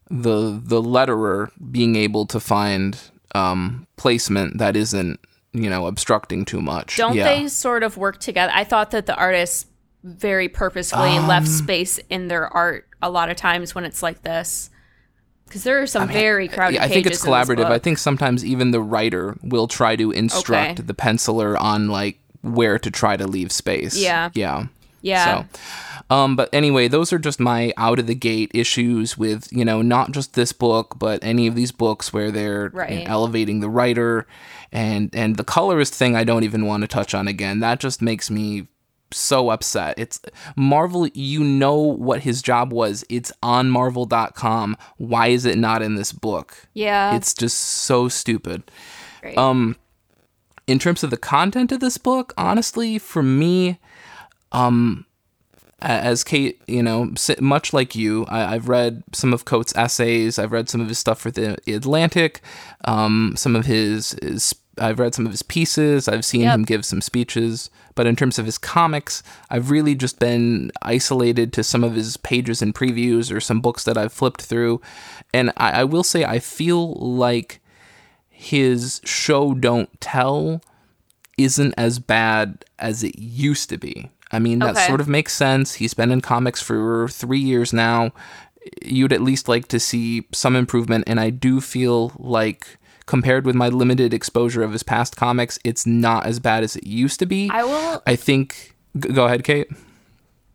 the the letterer being able to find um placement that isn't you know obstructing too much Don't yeah. they sort of work together? I thought that the artists very purposefully Um, left space in their art a lot of times when it's like this. Because there are some very crowded I think it's pages in this collaborative. I think sometimes even the writer will try to instruct Okay. the penciler on like where to try to leave space. Yeah. Yeah. Yeah. So, um, but anyway, those are just my out of the gate issues with you know not just this book, but any of these books where they're you know, elevating the writer, and and the colorist thing I don't even want to touch on again. That just makes me so upset. It's Marvel, you know what his job was. It's on marvel.com. Why is it not in this book? Yeah. It's just so stupid. Great. Um in terms of the content of this book, honestly, for me, um as Kate, you know, much like you, I, I've read some of Coates' essays. I've read some of his stuff for the Atlantic. Um, some of his, his, I've read some of his pieces. I've seen Yep. him give some speeches. But in terms of his comics, I've really just been isolated to some of his pages and previews or some books that I've flipped through. And I, I will say, I feel like his show don't tell isn't as bad as it used to be. I mean, that Okay. sort of makes sense. He's been in comics for three years now. You'd at least like to see some improvement, and I do feel like compared with my limited exposure of his past comics, it's not as bad as it used to be. I will I think. g- Go ahead, Kate.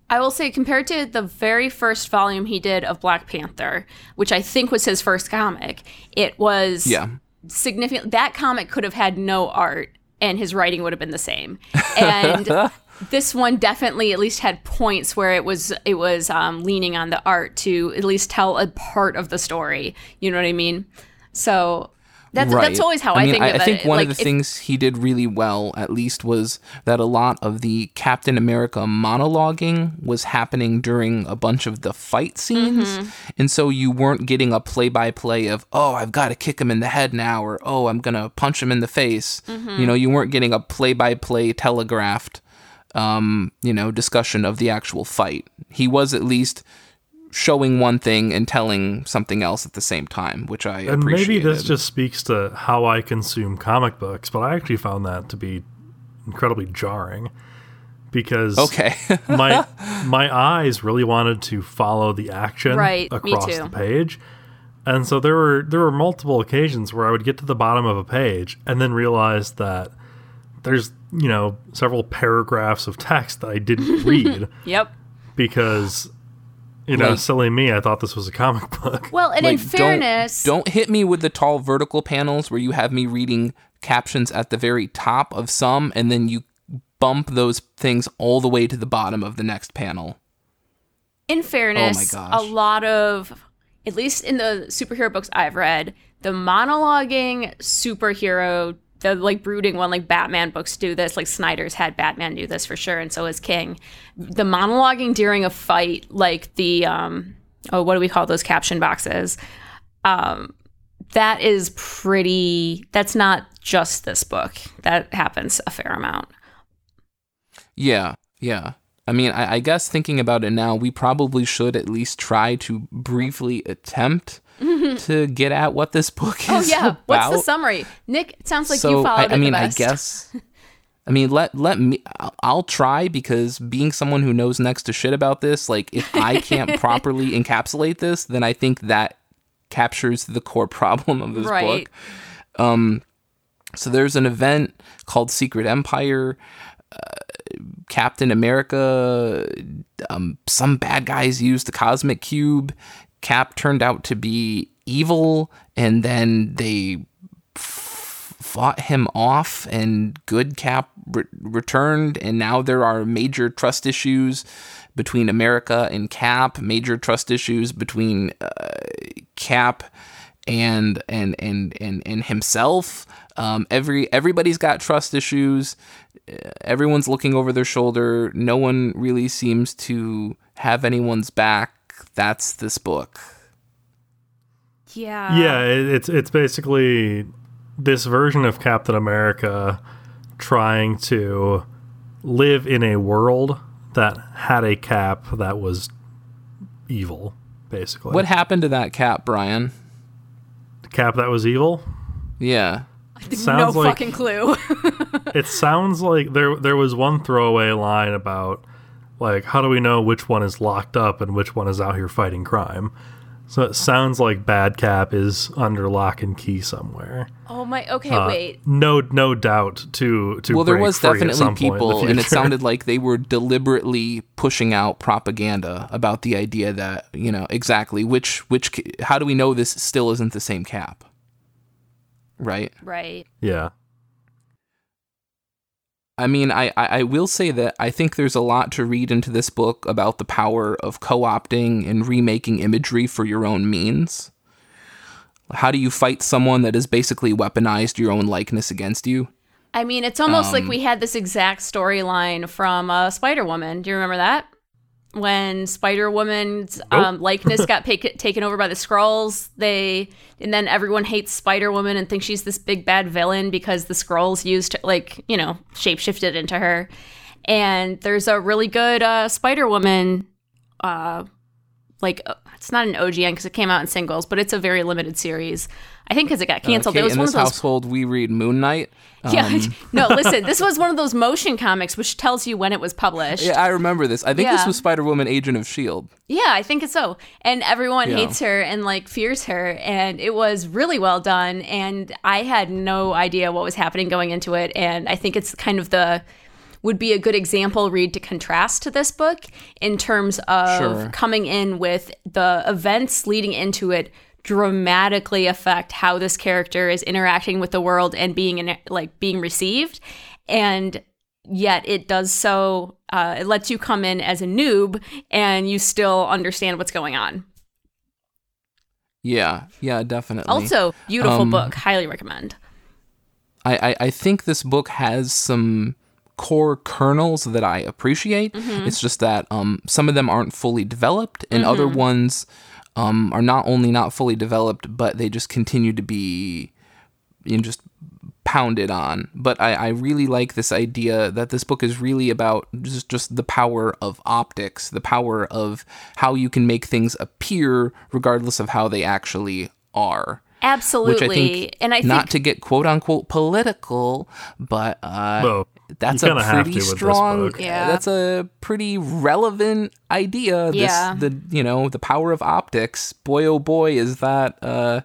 I will say compared to the very first volume he did of Black Panther, which I think was his first comic, it was Yeah. significant that comic could have had no art and his writing would have been the same. [LAUGHS] And this one definitely at least had points where it was it was um, leaning on the art to at least tell a part of the story. You know what I mean? So That's Right. that's always how I, mean, think of it. I it. think one like, of the if- things he did really well, at least, was that a lot of the Captain America monologuing was happening during a bunch of the fight scenes, Mm-hmm. and so you weren't getting a play-by-play of "Oh, I've got to kick him in the head now," or "Oh, I'm gonna punch him in the face." Mm-hmm. You know, you weren't getting a play-by-play telegraphed, um, you know, discussion of the actual fight. He was at least showing one thing and telling something else at the same time, which I And maybe this just speaks to how I consume comic books, but I actually found that to be incredibly jarring because okay. [LAUGHS] my my eyes really wanted to follow the action Right, across the page. And so there were there were multiple occasions where I would get to the bottom of a page and then realize that there's, you know, several paragraphs of text that I didn't [LAUGHS] read Yep. because you know, Like- silly me, I thought this was a comic [LAUGHS] book. Well, and in fairness, don't, don't hit me with the tall vertical panels where you have me reading captions at the very top of some and then you bump those things all the way to the bottom of the next panel. in fairness, oh gosh. a lot of, at least in the superhero books I've read, the monologuing superhero, the like brooding one, like Batman books do this. Like Snyder's had Batman do this for sure, and so is King. The monologuing during a fight, like the um, oh, what do we call those caption boxes? Um, that is pretty. That's not just this book. That happens a fair amount. Yeah, yeah. I mean, I, I guess thinking about it now, we probably should at least try to briefly attempt [LAUGHS] to get at what this book is. Oh yeah, what's the summary? Nick, it sounds like so you followed I, I mean, I guess. [LAUGHS] I mean, let let me. I'll, I'll try because being someone who knows next to shit about this, like if I can't [LAUGHS] properly encapsulate this, then I think that captures the core problem of this Right. book. Um, so there's an event called Secret Empire. Uh, Captain America, um, some bad guys use the cosmic cube. Cap turned out to be evil, and then they fought him off, and good Cap re- returned, and now there are major trust issues between America and Cap, major trust issues between uh, Cap and and and and and himself. Um, every everybody's got trust issues. Everyone's looking over their shoulder. No one really seems to have anyone's back. That's this book. yeah, yeah, it, it's it's basically this version of Captain America trying to live in a world that had a cap that was evil, basically. What happened to that cap, Brian? The cap that was evil? Yeah. no sounds like fucking clue. [LAUGHS] it sounds like there there was one throwaway line about like how do we know which one is locked up and which one is out here fighting crime. So it sounds like Bad Cap is under lock and key somewhere. oh my. Okay, Uh, wait. No, no doubt to to Well, there was definitely some point in the people, and it [LAUGHS] sounded like they were deliberately pushing out propaganda about the idea that you know exactly which which how do we know this still isn't the same cap, right? Right. yeah. I mean, I, I, I will say that I think there's a lot to read into this book about the power of co opting and remaking imagery for your own means. How do you fight someone that has basically weaponized your own likeness against you? I mean, it's almost Um, like we had this exact storyline from uh, Spider Woman. Do you remember that? When Spider Woman's um, [LAUGHS] likeness got pick- taken over by the Skrulls, they and then everyone hates Spider Woman and thinks she's this big bad villain because the Skrulls used like you know shapeshifted into her. And there's a really good uh, Spider Woman, uh, like uh, it's not an OGN because it came out in singles, but it's a very limited series. I think because it got canceled. Okay, it was in one this of those household, we read Moon Knight. [LAUGHS] yeah. Um, [LAUGHS] no, listen, this [LAUGHS] was one of those motion comics which tells you when it was published. yeah, Yeah, I remember this. I think this was Spider Woman, Agent of S.H.I.E.L.D. Yeah, I think it's so. And everyone Yeah. hates her and like fears her. And it was really well done. And I had no idea what was happening going into it. And I think it's kind of the would be a good example read to contrast to this book in terms of Sure. coming in with the events leading into it dramatically affect how this character is interacting with the world and being in like being received and yet it does so uh, it lets you come in as a noob and you still understand what's going on Yeah, yeah, definitely. Also, beautiful Um, book. Highly recommend. I, I, I think this book has some core kernels that I appreciate. Mm-hmm. It's just that um, some of them aren't fully developed, and other ones um, are not only not fully developed, but they just continue to be you know, just pounded on. But I, I really like this idea that this book is really about just, just the power of optics, the power of how you can make things appear regardless of how they actually are Absolutely. which I think and I think, not to get quote unquote political, but uh, Well, that's a pretty to with this strong. Yeah. That's a pretty relevant idea. Yeah. This the you know the power of optics. Boy oh boy, is that uh,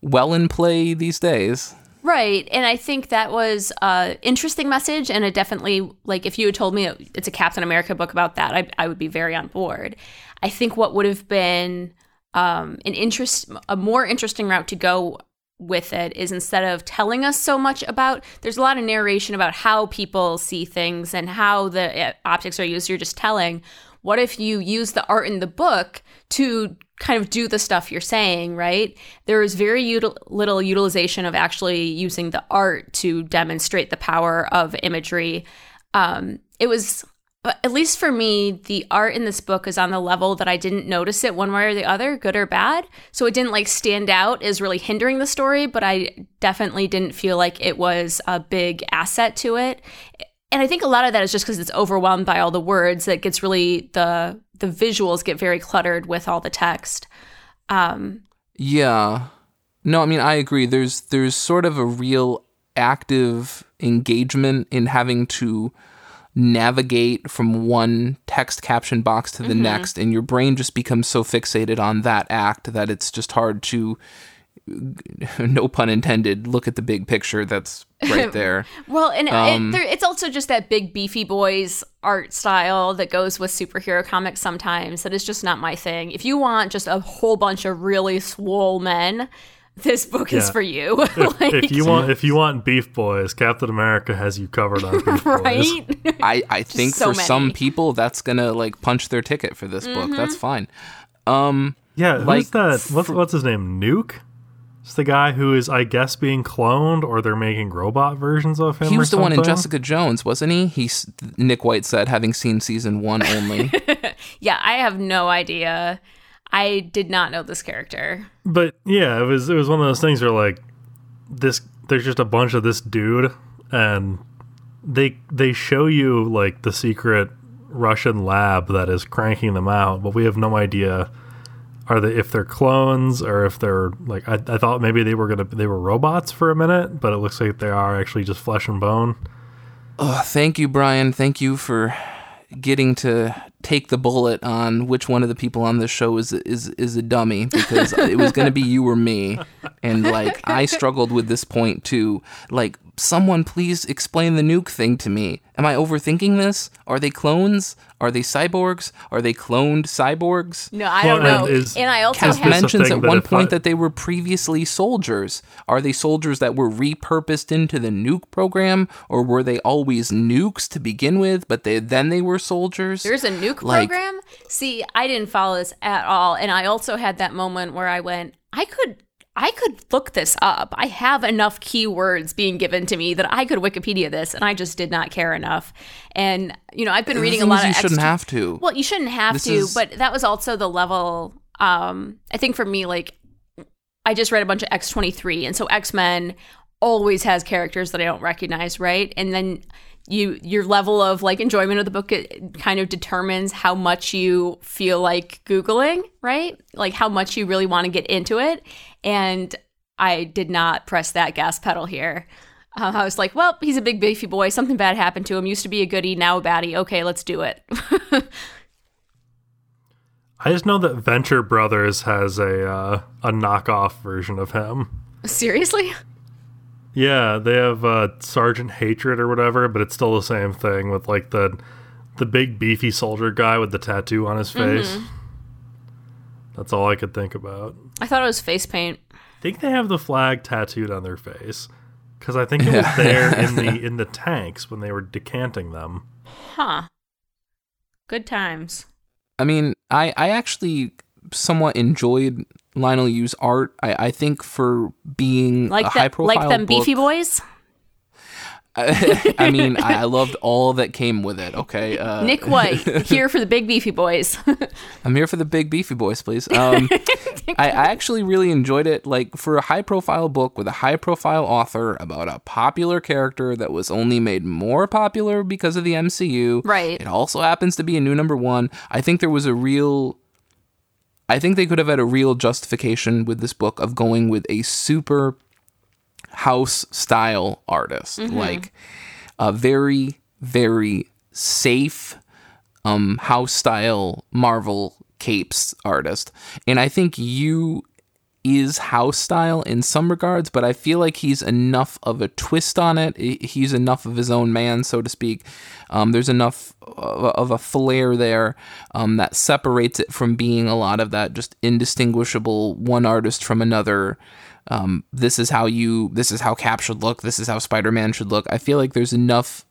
well in play these days. Right. And I think that was a interesting message and it definitely like if you had told me it's a Captain America book about that, I I would be very on board. I think what would have been um an interest a more interesting route to go with it is instead of telling us so much about there's a lot of narration about how people see things and how the uh, optics are used. You're just telling what if you use the art in the book to kind of do the stuff you're saying right? There is very util- little utilization of actually using the art to demonstrate the power of imagery. Um, it was but at least for me, the art in this book is on the level that I didn't notice it one way or the other, good or bad. So it didn't like stand out as really hindering the story, but I definitely didn't feel like it was a big asset to it. And I think a lot of that is just because it's overwhelmed by all the words that gets really the the visuals get very cluttered with all the text. Um, Yeah. No, I mean I agree. There's there's sort of a real active engagement in having to navigate from one text caption box to the next and your brain just becomes so fixated on that act that it's just hard to [LAUGHS] no pun intended look at the big picture that's right [LAUGHS] there. Well, and Um, it, it's also just that big beefy boys art style that goes with superhero comics sometimes. That is just not my thing. If you want just a whole bunch of really swole men, this book is for you. [LAUGHS] If, Like, if you want, if you want Beef Boys, Captain America has you covered on [LAUGHS] Beef Boys. right? [LAUGHS] I, I think so for some people that's gonna like punch their ticket for this book. That's fine. Um Yeah, who's Like, that? What's what's his name? Nuke. It's the guy who is, I guess, being cloned, or they're making robot versions of him. he or was the one in? Jessica Jones, wasn't he? He's Nick White said, having seen season one only. yeah, I have no idea. I did not know this character. But yeah, it was it was one of those things where like this. There's just a bunch of this dude, and they they show you like the secret Russian lab that is cranking them out, but we have no idea. Are they if they're clones or if they're like I, I thought maybe they were gonna they were robots for a minute, but it looks like they are actually just flesh and bone. oh, thank you, Brian. Thank you for getting to take the bullet on which one of the people on this show is is is a dummy because it was going to be you or me. And like I struggled with this point too. Like someone please explain the nuke thing to me am I overthinking this are they clones are they cyborgs are they cloned cyborgs No, I don't know. and is- And I also Is Kath this have a mentions at one point I- that they were previously soldiers. Are they soldiers that were repurposed into the nuke program, or were they always nukes to begin with, but they then they were soldiers? There's a nuke Like- program. See, I didn't follow this at all, and I also had that moment where I went, I could. I could look this up. I have enough keywords being given to me that I could Wikipedia this, and I just did not care enough. And you know, I've been The reading a lot of. you shouldn't have to. Well, you shouldn't have This to, is- but that was also the level. Um, I think for me, like, I just read a bunch of X twenty three, and so X Men always has characters that I don't recognize, right? And then you your level of like enjoyment of the book it kind of determines how much you feel like googling, right? Like how much you really want to get into it. And I did not press that gas pedal here. Uh, I was like, well, he's a big beefy boy. Something bad happened to him. Used to be a goodie, now a baddie. Okay, let's do it. [LAUGHS] I just know that Venture Brothers has a uh, a knockoff version of him. Seriously? Yeah, they have uh, Sergeant Hatred or whatever, but it's still the same thing with like the the big beefy soldier guy with the tattoo on his face. That's all I could think about. I thought it was face paint. I think they have the flag tattooed on their face because I think it was there in the [LAUGHS] in the tanks when they were decanting them. Huh. Good times. I mean, I I actually somewhat enjoyed Leinil Yu's art. I, I think for being a Like high the, profile like them book, beefy boys. I mean, I, [LAUGHS] I loved all that came with it. Okay, uh, Nick White [LAUGHS] here for the big beefy boys. [LAUGHS] I'm here for the big beefy boys, please. Um, I, I actually really enjoyed it. Like for a high profile book with a high profile author about a popular character that was only made more popular because of the MCU. Right. It also happens to be a new number one. I think there was a real. I think they could have had a real justification with this book of going with a super house style artist, like a very, very safe um, house style Marvel capes artist. And I think you is house style in some regards, but I feel like he's enough of a twist on it. He's enough of his own man, so to speak. Um, there's enough of a, flair there um, that separates it from being a lot of that just indistinguishable one artist from another. Um, this is how you, this is how Cap should look. This is how Spider Man should look. I feel like there's enough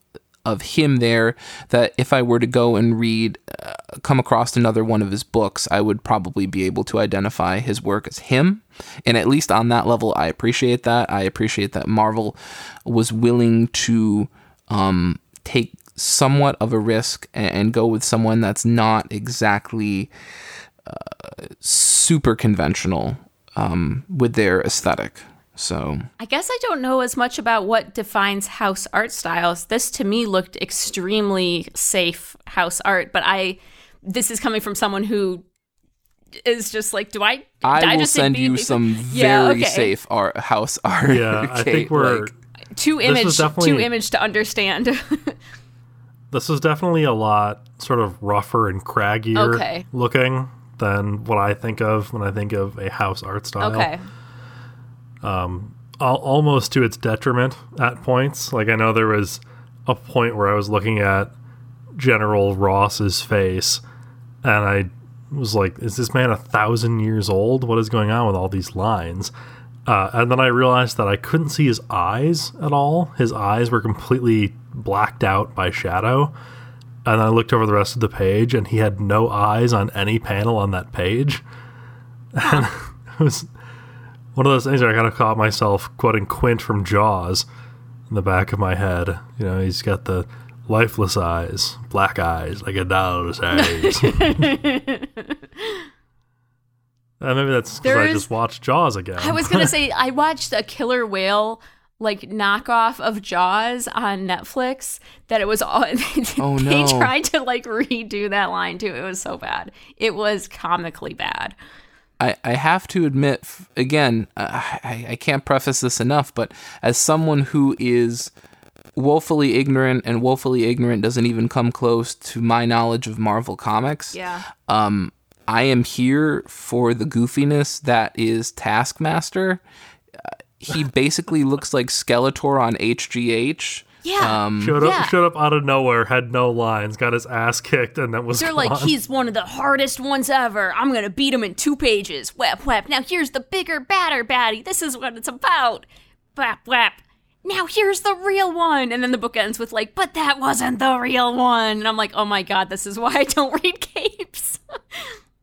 of him there that if I were to go and read, uh, come across another one of his books, I would probably be able to identify his work as him. And at least on that level, I appreciate that. I appreciate that Marvel was willing to um, take somewhat of a risk and, and go with someone that's not exactly uh, super conventional um, with their aesthetic. So I guess I don't know as much about what defines house art styles. This to me looked extremely safe house art, but I this is coming from someone who is just like, do I? did I, will just send you be- some [LAUGHS] Yeah, very okay. safe art house [LAUGHS] art. Yeah, I think we're like- Two was image, definitely- two image to understand. [LAUGHS] this is definitely a lot sort of rougher and craggier Okay. looking than what I think of when I think of a house art style. okay, al- almost to its detriment at points. Like I know there was a point where I was looking at General Ross's face, and I was like, "Is this man a thousand years old? What is going on with all these lines?" Uh, and then I realized that I couldn't see his eyes at all. His eyes were completely blacked out by shadow. And I looked over the rest of the page, and he had no eyes on any panel on that page. [LAUGHS] And it was one of those things where I kind of caught myself quoting Quint from Jaws in the back of my head. You know, he's got the lifeless eyes, black eyes, like a doll's eyes. [LAUGHS] Uh, maybe that's because I just watched Jaws again. I was gonna [LAUGHS] say I watched a killer whale like knockoff of Jaws on Netflix. That it was all. [LAUGHS] Oh, no. they tried to like redo that line too. It was so bad. It was comically bad. I, I have to admit, again, uh, I, I can't preface this enough, but as someone who is woefully ignorant and woefully ignorant doesn't even come close to my knowledge of Marvel Comics, Yeah. um, I am here for the goofiness that is Taskmaster. Uh, he basically looks like Skeletor on HGH. Yeah. Um, showed up, Yeah. showed up out of nowhere, had no lines, got his ass kicked, and then was They're gone. like, he's one of the hardest ones ever. I'm gonna beat him in two pages. Whap whap. Now here's the bigger, badder baddie. This is what it's about. Whap whap. Now here's the real one. And then the book ends with like, but that wasn't the real one. And I'm like, oh my god, this is why I don't [LAUGHS] read capes. [LAUGHS]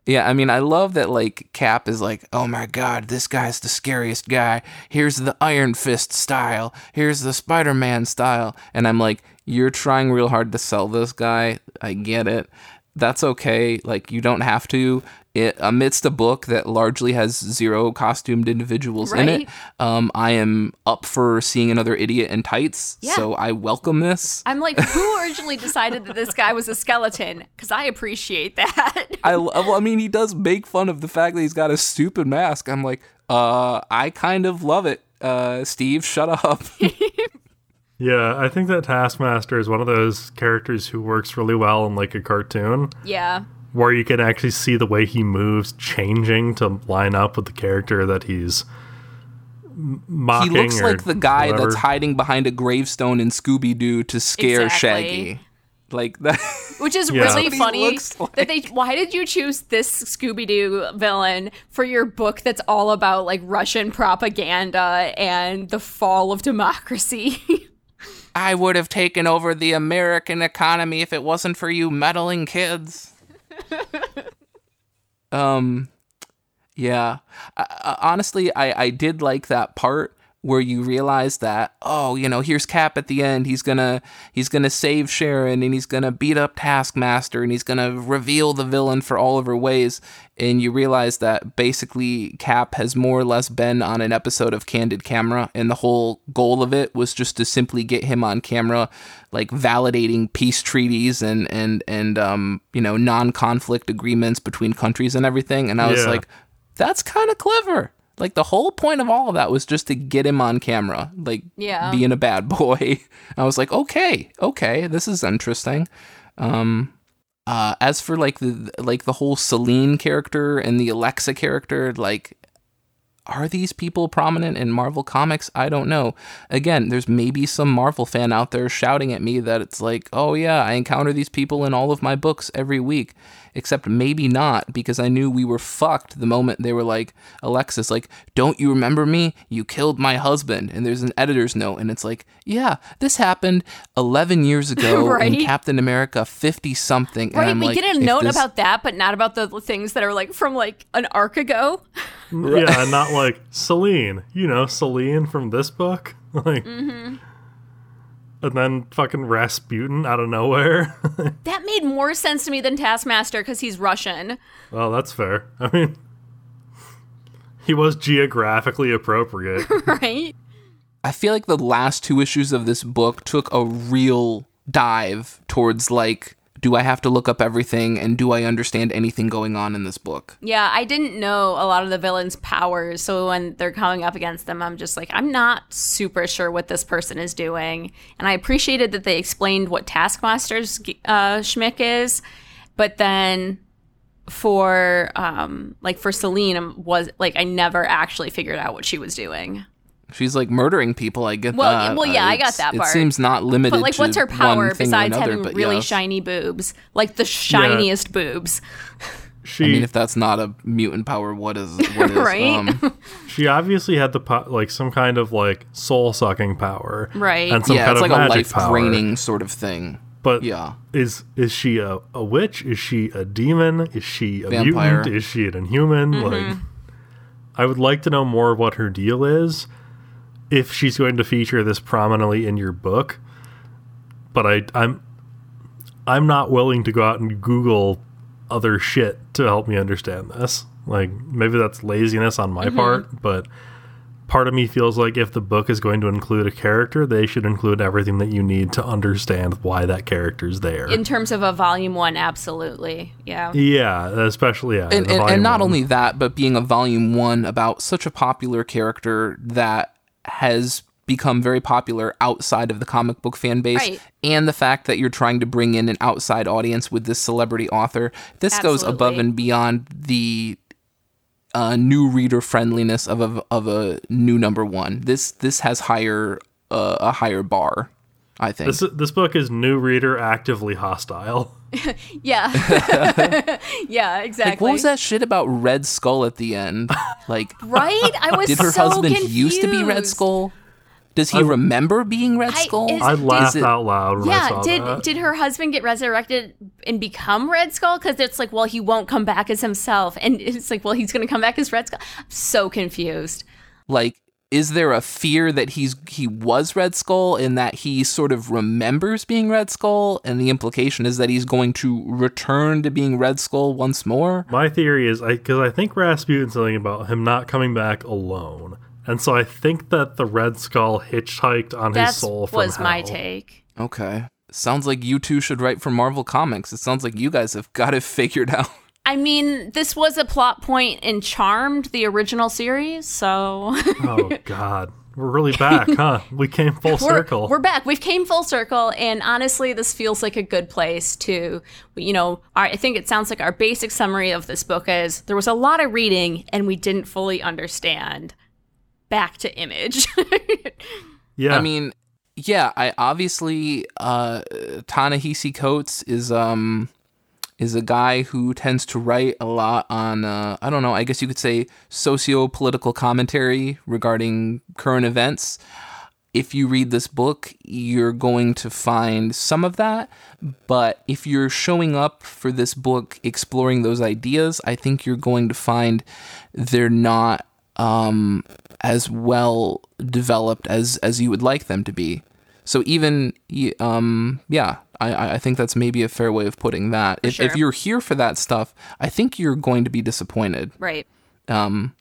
Yeah, I mean, I love that like Cap is like, oh my god, this guy's the scariest guy. Here's the Iron Fist style. Here's the Spider Man style. And I'm like, you're trying real hard to sell this guy. I get it. That's okay. Like, you don't have to. It, amidst a book that largely has zero costumed individuals in it, um, I am up for seeing another idiot in tights. Yeah. So I welcome this. I'm like, who originally decided that this guy was a skeleton? Because I appreciate that. [LAUGHS] I, well, I mean, he does make fun of the fact that he's got a stupid mask. I'm like, uh, I kind of love it. Uh, Steve, shut up. [LAUGHS] Yeah, I think that Taskmaster is one of those characters who works really well in like a cartoon yeah. Where you can actually see the way he moves changing to line up with the character that he's m- he looks like the guy whatever. that's hiding behind a gravestone in Scooby Doo to scare Exactly. Shaggy. Like [LAUGHS] that. Which is Yeah. really That's what he funny like. that they. Why did you choose this Scooby Doo villain for your book that's all about like Russian propaganda and the fall of democracy? [LAUGHS] I would have taken over the American economy if it wasn't for you meddling kids. [LAUGHS] um Yeah. I, I, honestly, I, I did like that part where you realize that oh you know here's cap at the end. He's gonna he's gonna save sharon and he's gonna beat up taskmaster and he's gonna reveal the villain for all of her ways. And you realize that basically cap has more or less been on an episode of candid camera and the whole goal of it was just to simply get him on camera like validating peace treaties and and and um you know non-conflict agreements between countries and everything. And i was Yeah. like that's kind of clever like the whole point of all of that was just to get him on camera, like Yeah. being a bad [LAUGHS] boy. I was like, okay, okay, this is interesting. Um, uh, as for like the like the whole Selene character and the Alexa character, like are these people prominent in Marvel comics? I don't know. Again, there's maybe some Marvel fan out there shouting at me that it's like, oh yeah, I encounter these people in all of my books every week. Except maybe not, because I knew we were fucked the moment they were like, Alexis, like, don't you remember me? You killed my husband. And there's an editor's note, and it's like, yeah, this happened 11 years ago [LAUGHS] Right. in Captain America 50 something. Right, and I'm we like, get a note this- about that, but not about the things that are like from like an arc ago. Yeah, not like Selene. You know, Selene from this book. [LAUGHS] Like, Mm-hmm. And then fucking Rasputin out of nowhere. [LAUGHS] That made more sense to me than Taskmaster because he's Russian. well, that's fair. I mean, he was geographically appropriate. [LAUGHS] right? I feel like the last two issues of this book took a real dive towards like, do I have to look up everything and do I understand anything going on in this book? Yeah, I didn't know a lot of the villains' powers, so when they're coming up against them, I'm just like, I'm not super sure what this person is doing. And I appreciated that they explained what Taskmaster's uh, schmick is, but then for um like for Selene was like I never actually figured out what she was doing. She's like murdering people. I get Well, that. well, yeah, Uh, I got that part. It seems not limited. But like, to what's her power besides another, having really yes. shiny boobs, like the shiniest boobs? She I mean, if that's not a mutant power, what is? What is? Right? Um, [LAUGHS] she obviously had the po- like some kind of like soul sucking power, Right. And some yeah, kind it's of like a magic life draining sort of thing. But Yeah. is is she a, a witch? Is she a demon? Is she a Vampire. mutant? Is she an inhuman? Mm-hmm. Like, I would like to know more of what her deal is. If she's going to feature this prominently in your book, but I I'm I'm not willing to go out and Google other shit to help me understand this. Like maybe that's laziness on my Mm-hmm. part, but part of me feels like if the book is going to include a character, they should include everything that you need to understand why that character's there. In terms of a volume one, absolutely, yeah. yeah, especially yeah. and, and, and not one. only that, but being a volume one about such a popular character that has become very popular outside of the comic book fan base, Right. and the fact that you're trying to bring in an outside audience with this celebrity author, this goes above and beyond the uh, new reader friendliness of a of a new number one. This this has higher uh, a higher bar, I think. this this book is new reader actively hostile. [LAUGHS] [LAUGHS] Yeah. [LAUGHS] yeah, exactly. like, what was that shit about Red Skull at the end? Like, [LAUGHS] Right? I was Did her so husband confused. used to be Red Skull? Does he remember being Red I- Skull? is- I Did- laughed it- out loud when I Yeah, saw did that. did her husband get resurrected and become Red Skull? Because it's like, well, he won't come back as himself, and it's like, well, he's going to come back as Red Skull. I'm so confused. like, is there a fear that he's he was Red Skull and that he sort of remembers being Red Skull, and the implication is that he's going to return to being Red Skull once more? My theory is I because I, think Rasputin's something about him not coming back alone, and so I think that the Red Skull hitchhiked on his soul from was my take. Okay. Sounds like you two should write for Marvel Comics. It sounds like you guys have got it [LAUGHS] figured out. I mean, this was a plot point in Charmed, the original series, so Oh [LAUGHS] God, we're really back, huh? We came full we're, circle. we're back. We've came full circle, and honestly, this feels like a good place to, you know, our, I think it sounds like our basic summary of this book is there was a lot of reading, and we didn't fully understand. Back to image. [LAUGHS] yeah, I mean, yeah, I obviously uh Ta-Nehisi Coates is um is a guy who tends to write a lot on uh I don't know, I guess you could say socio-political commentary regarding current events. if you read this book, you're going to find some of that. But if you're showing up for this book exploring those ideas, I think you're going to find they're not um, as well developed as as you would like them to be. So even um, yeah, I, I think that's maybe a fair way of putting that. If, sure. if you're here for that stuff, I think you're going to be disappointed. Right. Um,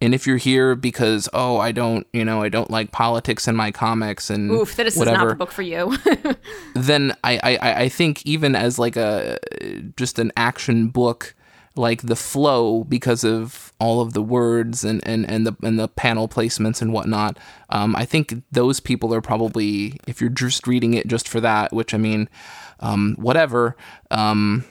and if you're here because oh I don't you know I don't like politics in my comics and Oof, this whatever, is not the book for you. [LAUGHS] then I, I I think even as like a just an action book like the flow because of all of the words and, and, and the and the panel placements and whatnot. Um, I think those people are probably if you're just reading it just for that, which I mean, um, whatever. Um,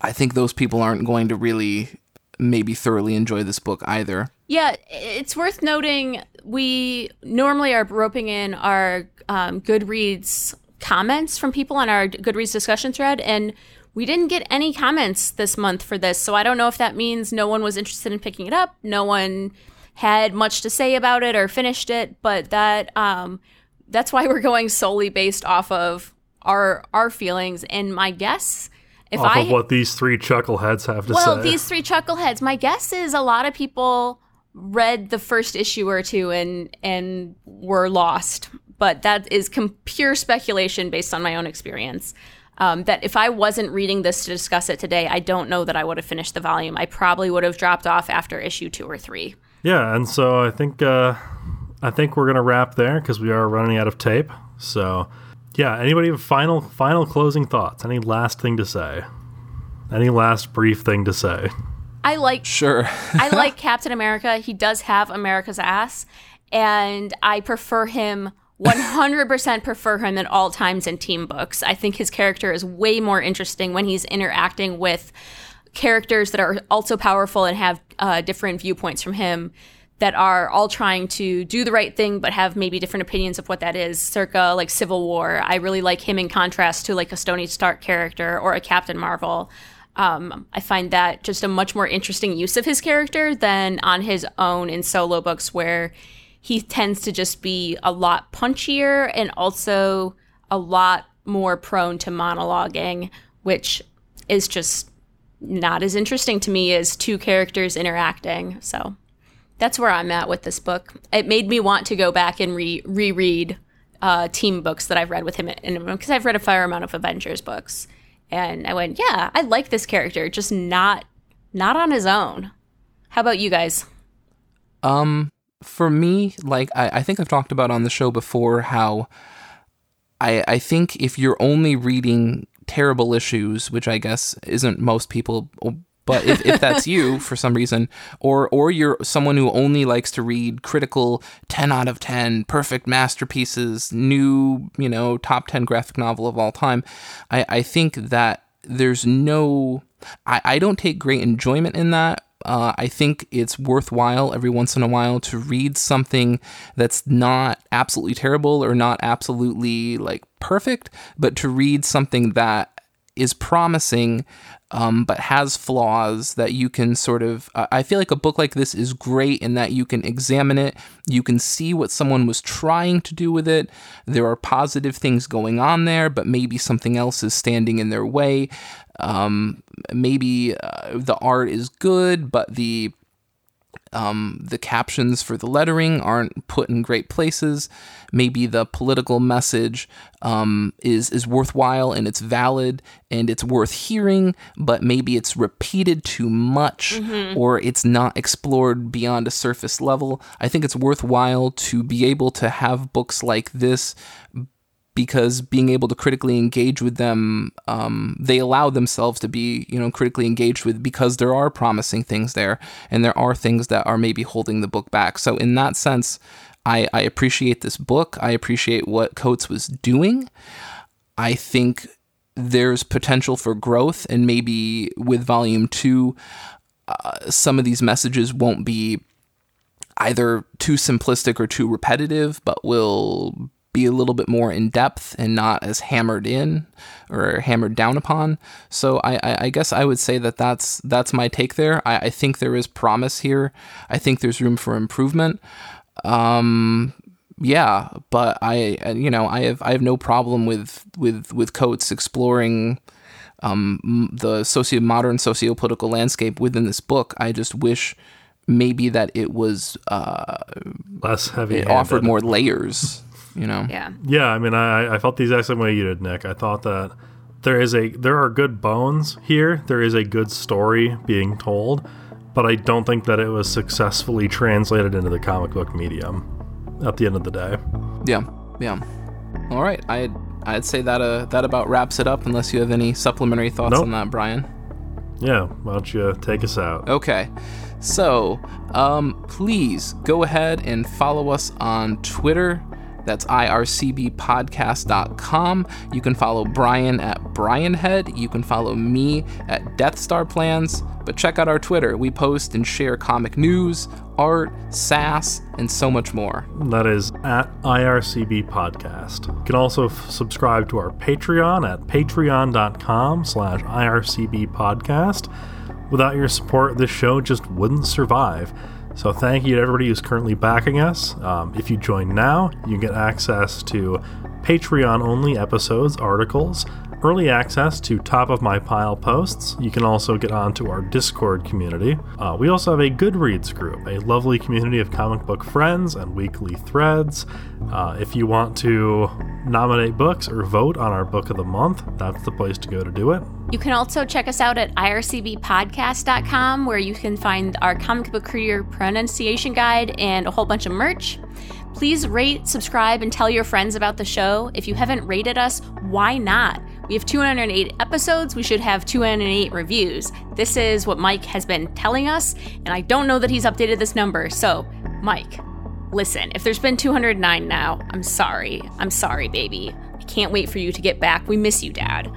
I think those people aren't going to really maybe thoroughly enjoy this book either. Yeah, it's worth noting we normally are roping in our um, Goodreads comments from people on our Goodreads discussion thread, and we didn't get any comments this month for this. So I don't know if that means no one was interested in picking it up, no one had much to say about it or finished it, but that um, that's why [LAUGHS] we're going solely based off of our our feelings. And my guess if off I of what these three chuckleheads have to well, say. Well, these three chuckleheads, my guess is a lot of people read the first issue or two and and were lost. But that is com- pure speculation based on my own experience. Um, that if I wasn't reading this to discuss it today, I don't know that I would have finished the volume. I probably would have dropped off after issue two or three. yeah, and so I think uh, I think we're gonna wrap there because we are running out of tape. So yeah, anybody have final final closing thoughts? Any last thing to say? Any last brief thing to say? I like Sure. I like [LAUGHS] Captain America. He does have America's ass, and I prefer him 100% prefer him at all times in team books. I think his character is way more interesting when he's interacting with characters that are also powerful and have uh, different viewpoints from him that are all trying to do the right thing but have maybe different opinions of what that is. Circa like civil war. I really like him in contrast to like a Tony Stark character or a captain marvel. Um, I find that just a much more interesting use of his character than on his own in solo books, where he tends to just be a lot punchier and also a lot more prone to monologuing, which is just not as interesting to me as two characters interacting. So that's where I'm at with this book. It made me want to go back and re- reread uh, team books that I've read with him because I've read a fair amount of Avengers books, and I went, yeah, I like this character, just not not on his own. How about you guys? Um, for me, like I, I think I've talked about on the show before how I I think if you're only reading terrible issues, which I guess isn't most people, oh, but if, if that's you [LAUGHS] for some reason, or or you're someone who only likes to read critical ten out of ten, perfect masterpieces, new you know top ten graphic novel of all time, I I think that there's no I, I don't take great enjoyment in that uh, I think it's worthwhile every once in a while to read something that's not absolutely terrible or not absolutely like perfect, but to read something that is promising um, but has flaws that you can sort of. Uh, I feel like a book like this is great in that you can examine it, you can see what someone was trying to do with it. There are positive things going on there, but maybe something else is standing in their way. Um, maybe uh, the art is good, but the um, the captions for the lettering aren't put in great places. Maybe the political message um, is is worthwhile and it's valid and it's worth hearing, but maybe it's repeated too much or it's not explored beyond a surface level. I think it's worthwhile to be able to have books like this because being able to critically engage with them, um, they allow themselves to be, you know, critically engaged with because there are promising things there, and there are things that are maybe holding the book back. So in that sense, I, I appreciate this book. I appreciate what Coates was doing. I think there's potential for growth, and maybe with volume two, uh, some of these messages won't be either too simplistic or too repetitive, but will be a little bit more in depth and not as hammered in or hammered down upon. So I, I, I guess I would say that that's that's my take there. I, I think there is promise here. I think there's room for improvement. Um, yeah, but I, you know, I have I have no problem with with with Coates exploring um, the socio modern socio political landscape within this book. I just wish maybe that it was uh, less heavy. It offered more layers. You know. Yeah. Yeah. I mean, I I felt the exact same way you did, Nick. I thought that there is a there are good bones here. There is a good story being told, but I don't think that it was successfully translated into the comic book medium. At the end of the day. Yeah. Yeah. All right. I I'd say that uh that about wraps it up. Unless you have any supplementary thoughts Nope. on that, Brian. Yeah. Why don't you take us out? Okay. So, um, please go ahead and follow us on Twitter. That's ircbpodcast.com. You can follow Brian at BrianHead. You can follow me at Death Star Plans. But check out our Twitter. We post and share comic news, art, sass, and so much more. That is at IRCB Podcast. You can also f- subscribe to our Patreon at patreon.com slash IRCB Podcast. Without your support, this show just wouldn't survive. So thank you to everybody who's currently backing us. Um, if you join now, you get access to Patreon-only episodes, articles, early access to top of my pile posts. You can also get onto our Discord community. Uh, we also have a Goodreads group, a lovely community of comic book friends and weekly threads. Uh, if you want to nominate books or vote on our book of the month, that's the place to go to do it. You can also check us out at ircbpodcast.com where you can find our comic book career pronunciation guide and a whole bunch of merch. Please rate, subscribe, and tell your friends about the show. If you haven't rated us, why not? We have 208 episodes. We should have 208 reviews. This is what Mike has been telling us, and I don't know that he's updated this number. So, Mike, listen, if there's been 209 now, I'm sorry. I'm sorry, baby. I can't wait for you to get back. We miss you, Dad.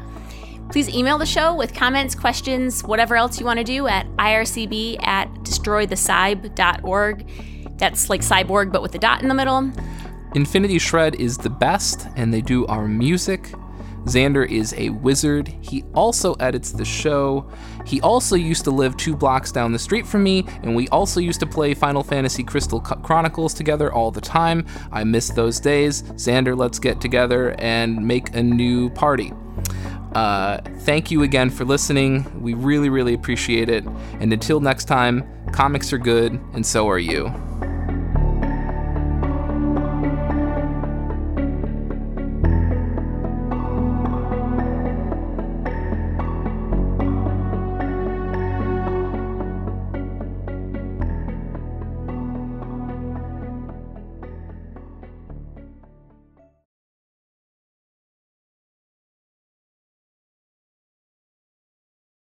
Please email the show with comments, questions, whatever else you want to do at ircb at destroythecyb.org. That's like cyborg, but with a dot in the middle. Infinity Shred is the best, and they do our music. Xander is a wizard. He also edits the show. He also used to live two blocks down the street from me, and we also used to play Final Fantasy Crystal Chronicles together all the time. I miss those days. Xander, let's get together and make a new party. Uh, thank you again for listening. We really, really appreciate it. And until next time, comics are good, and so are you.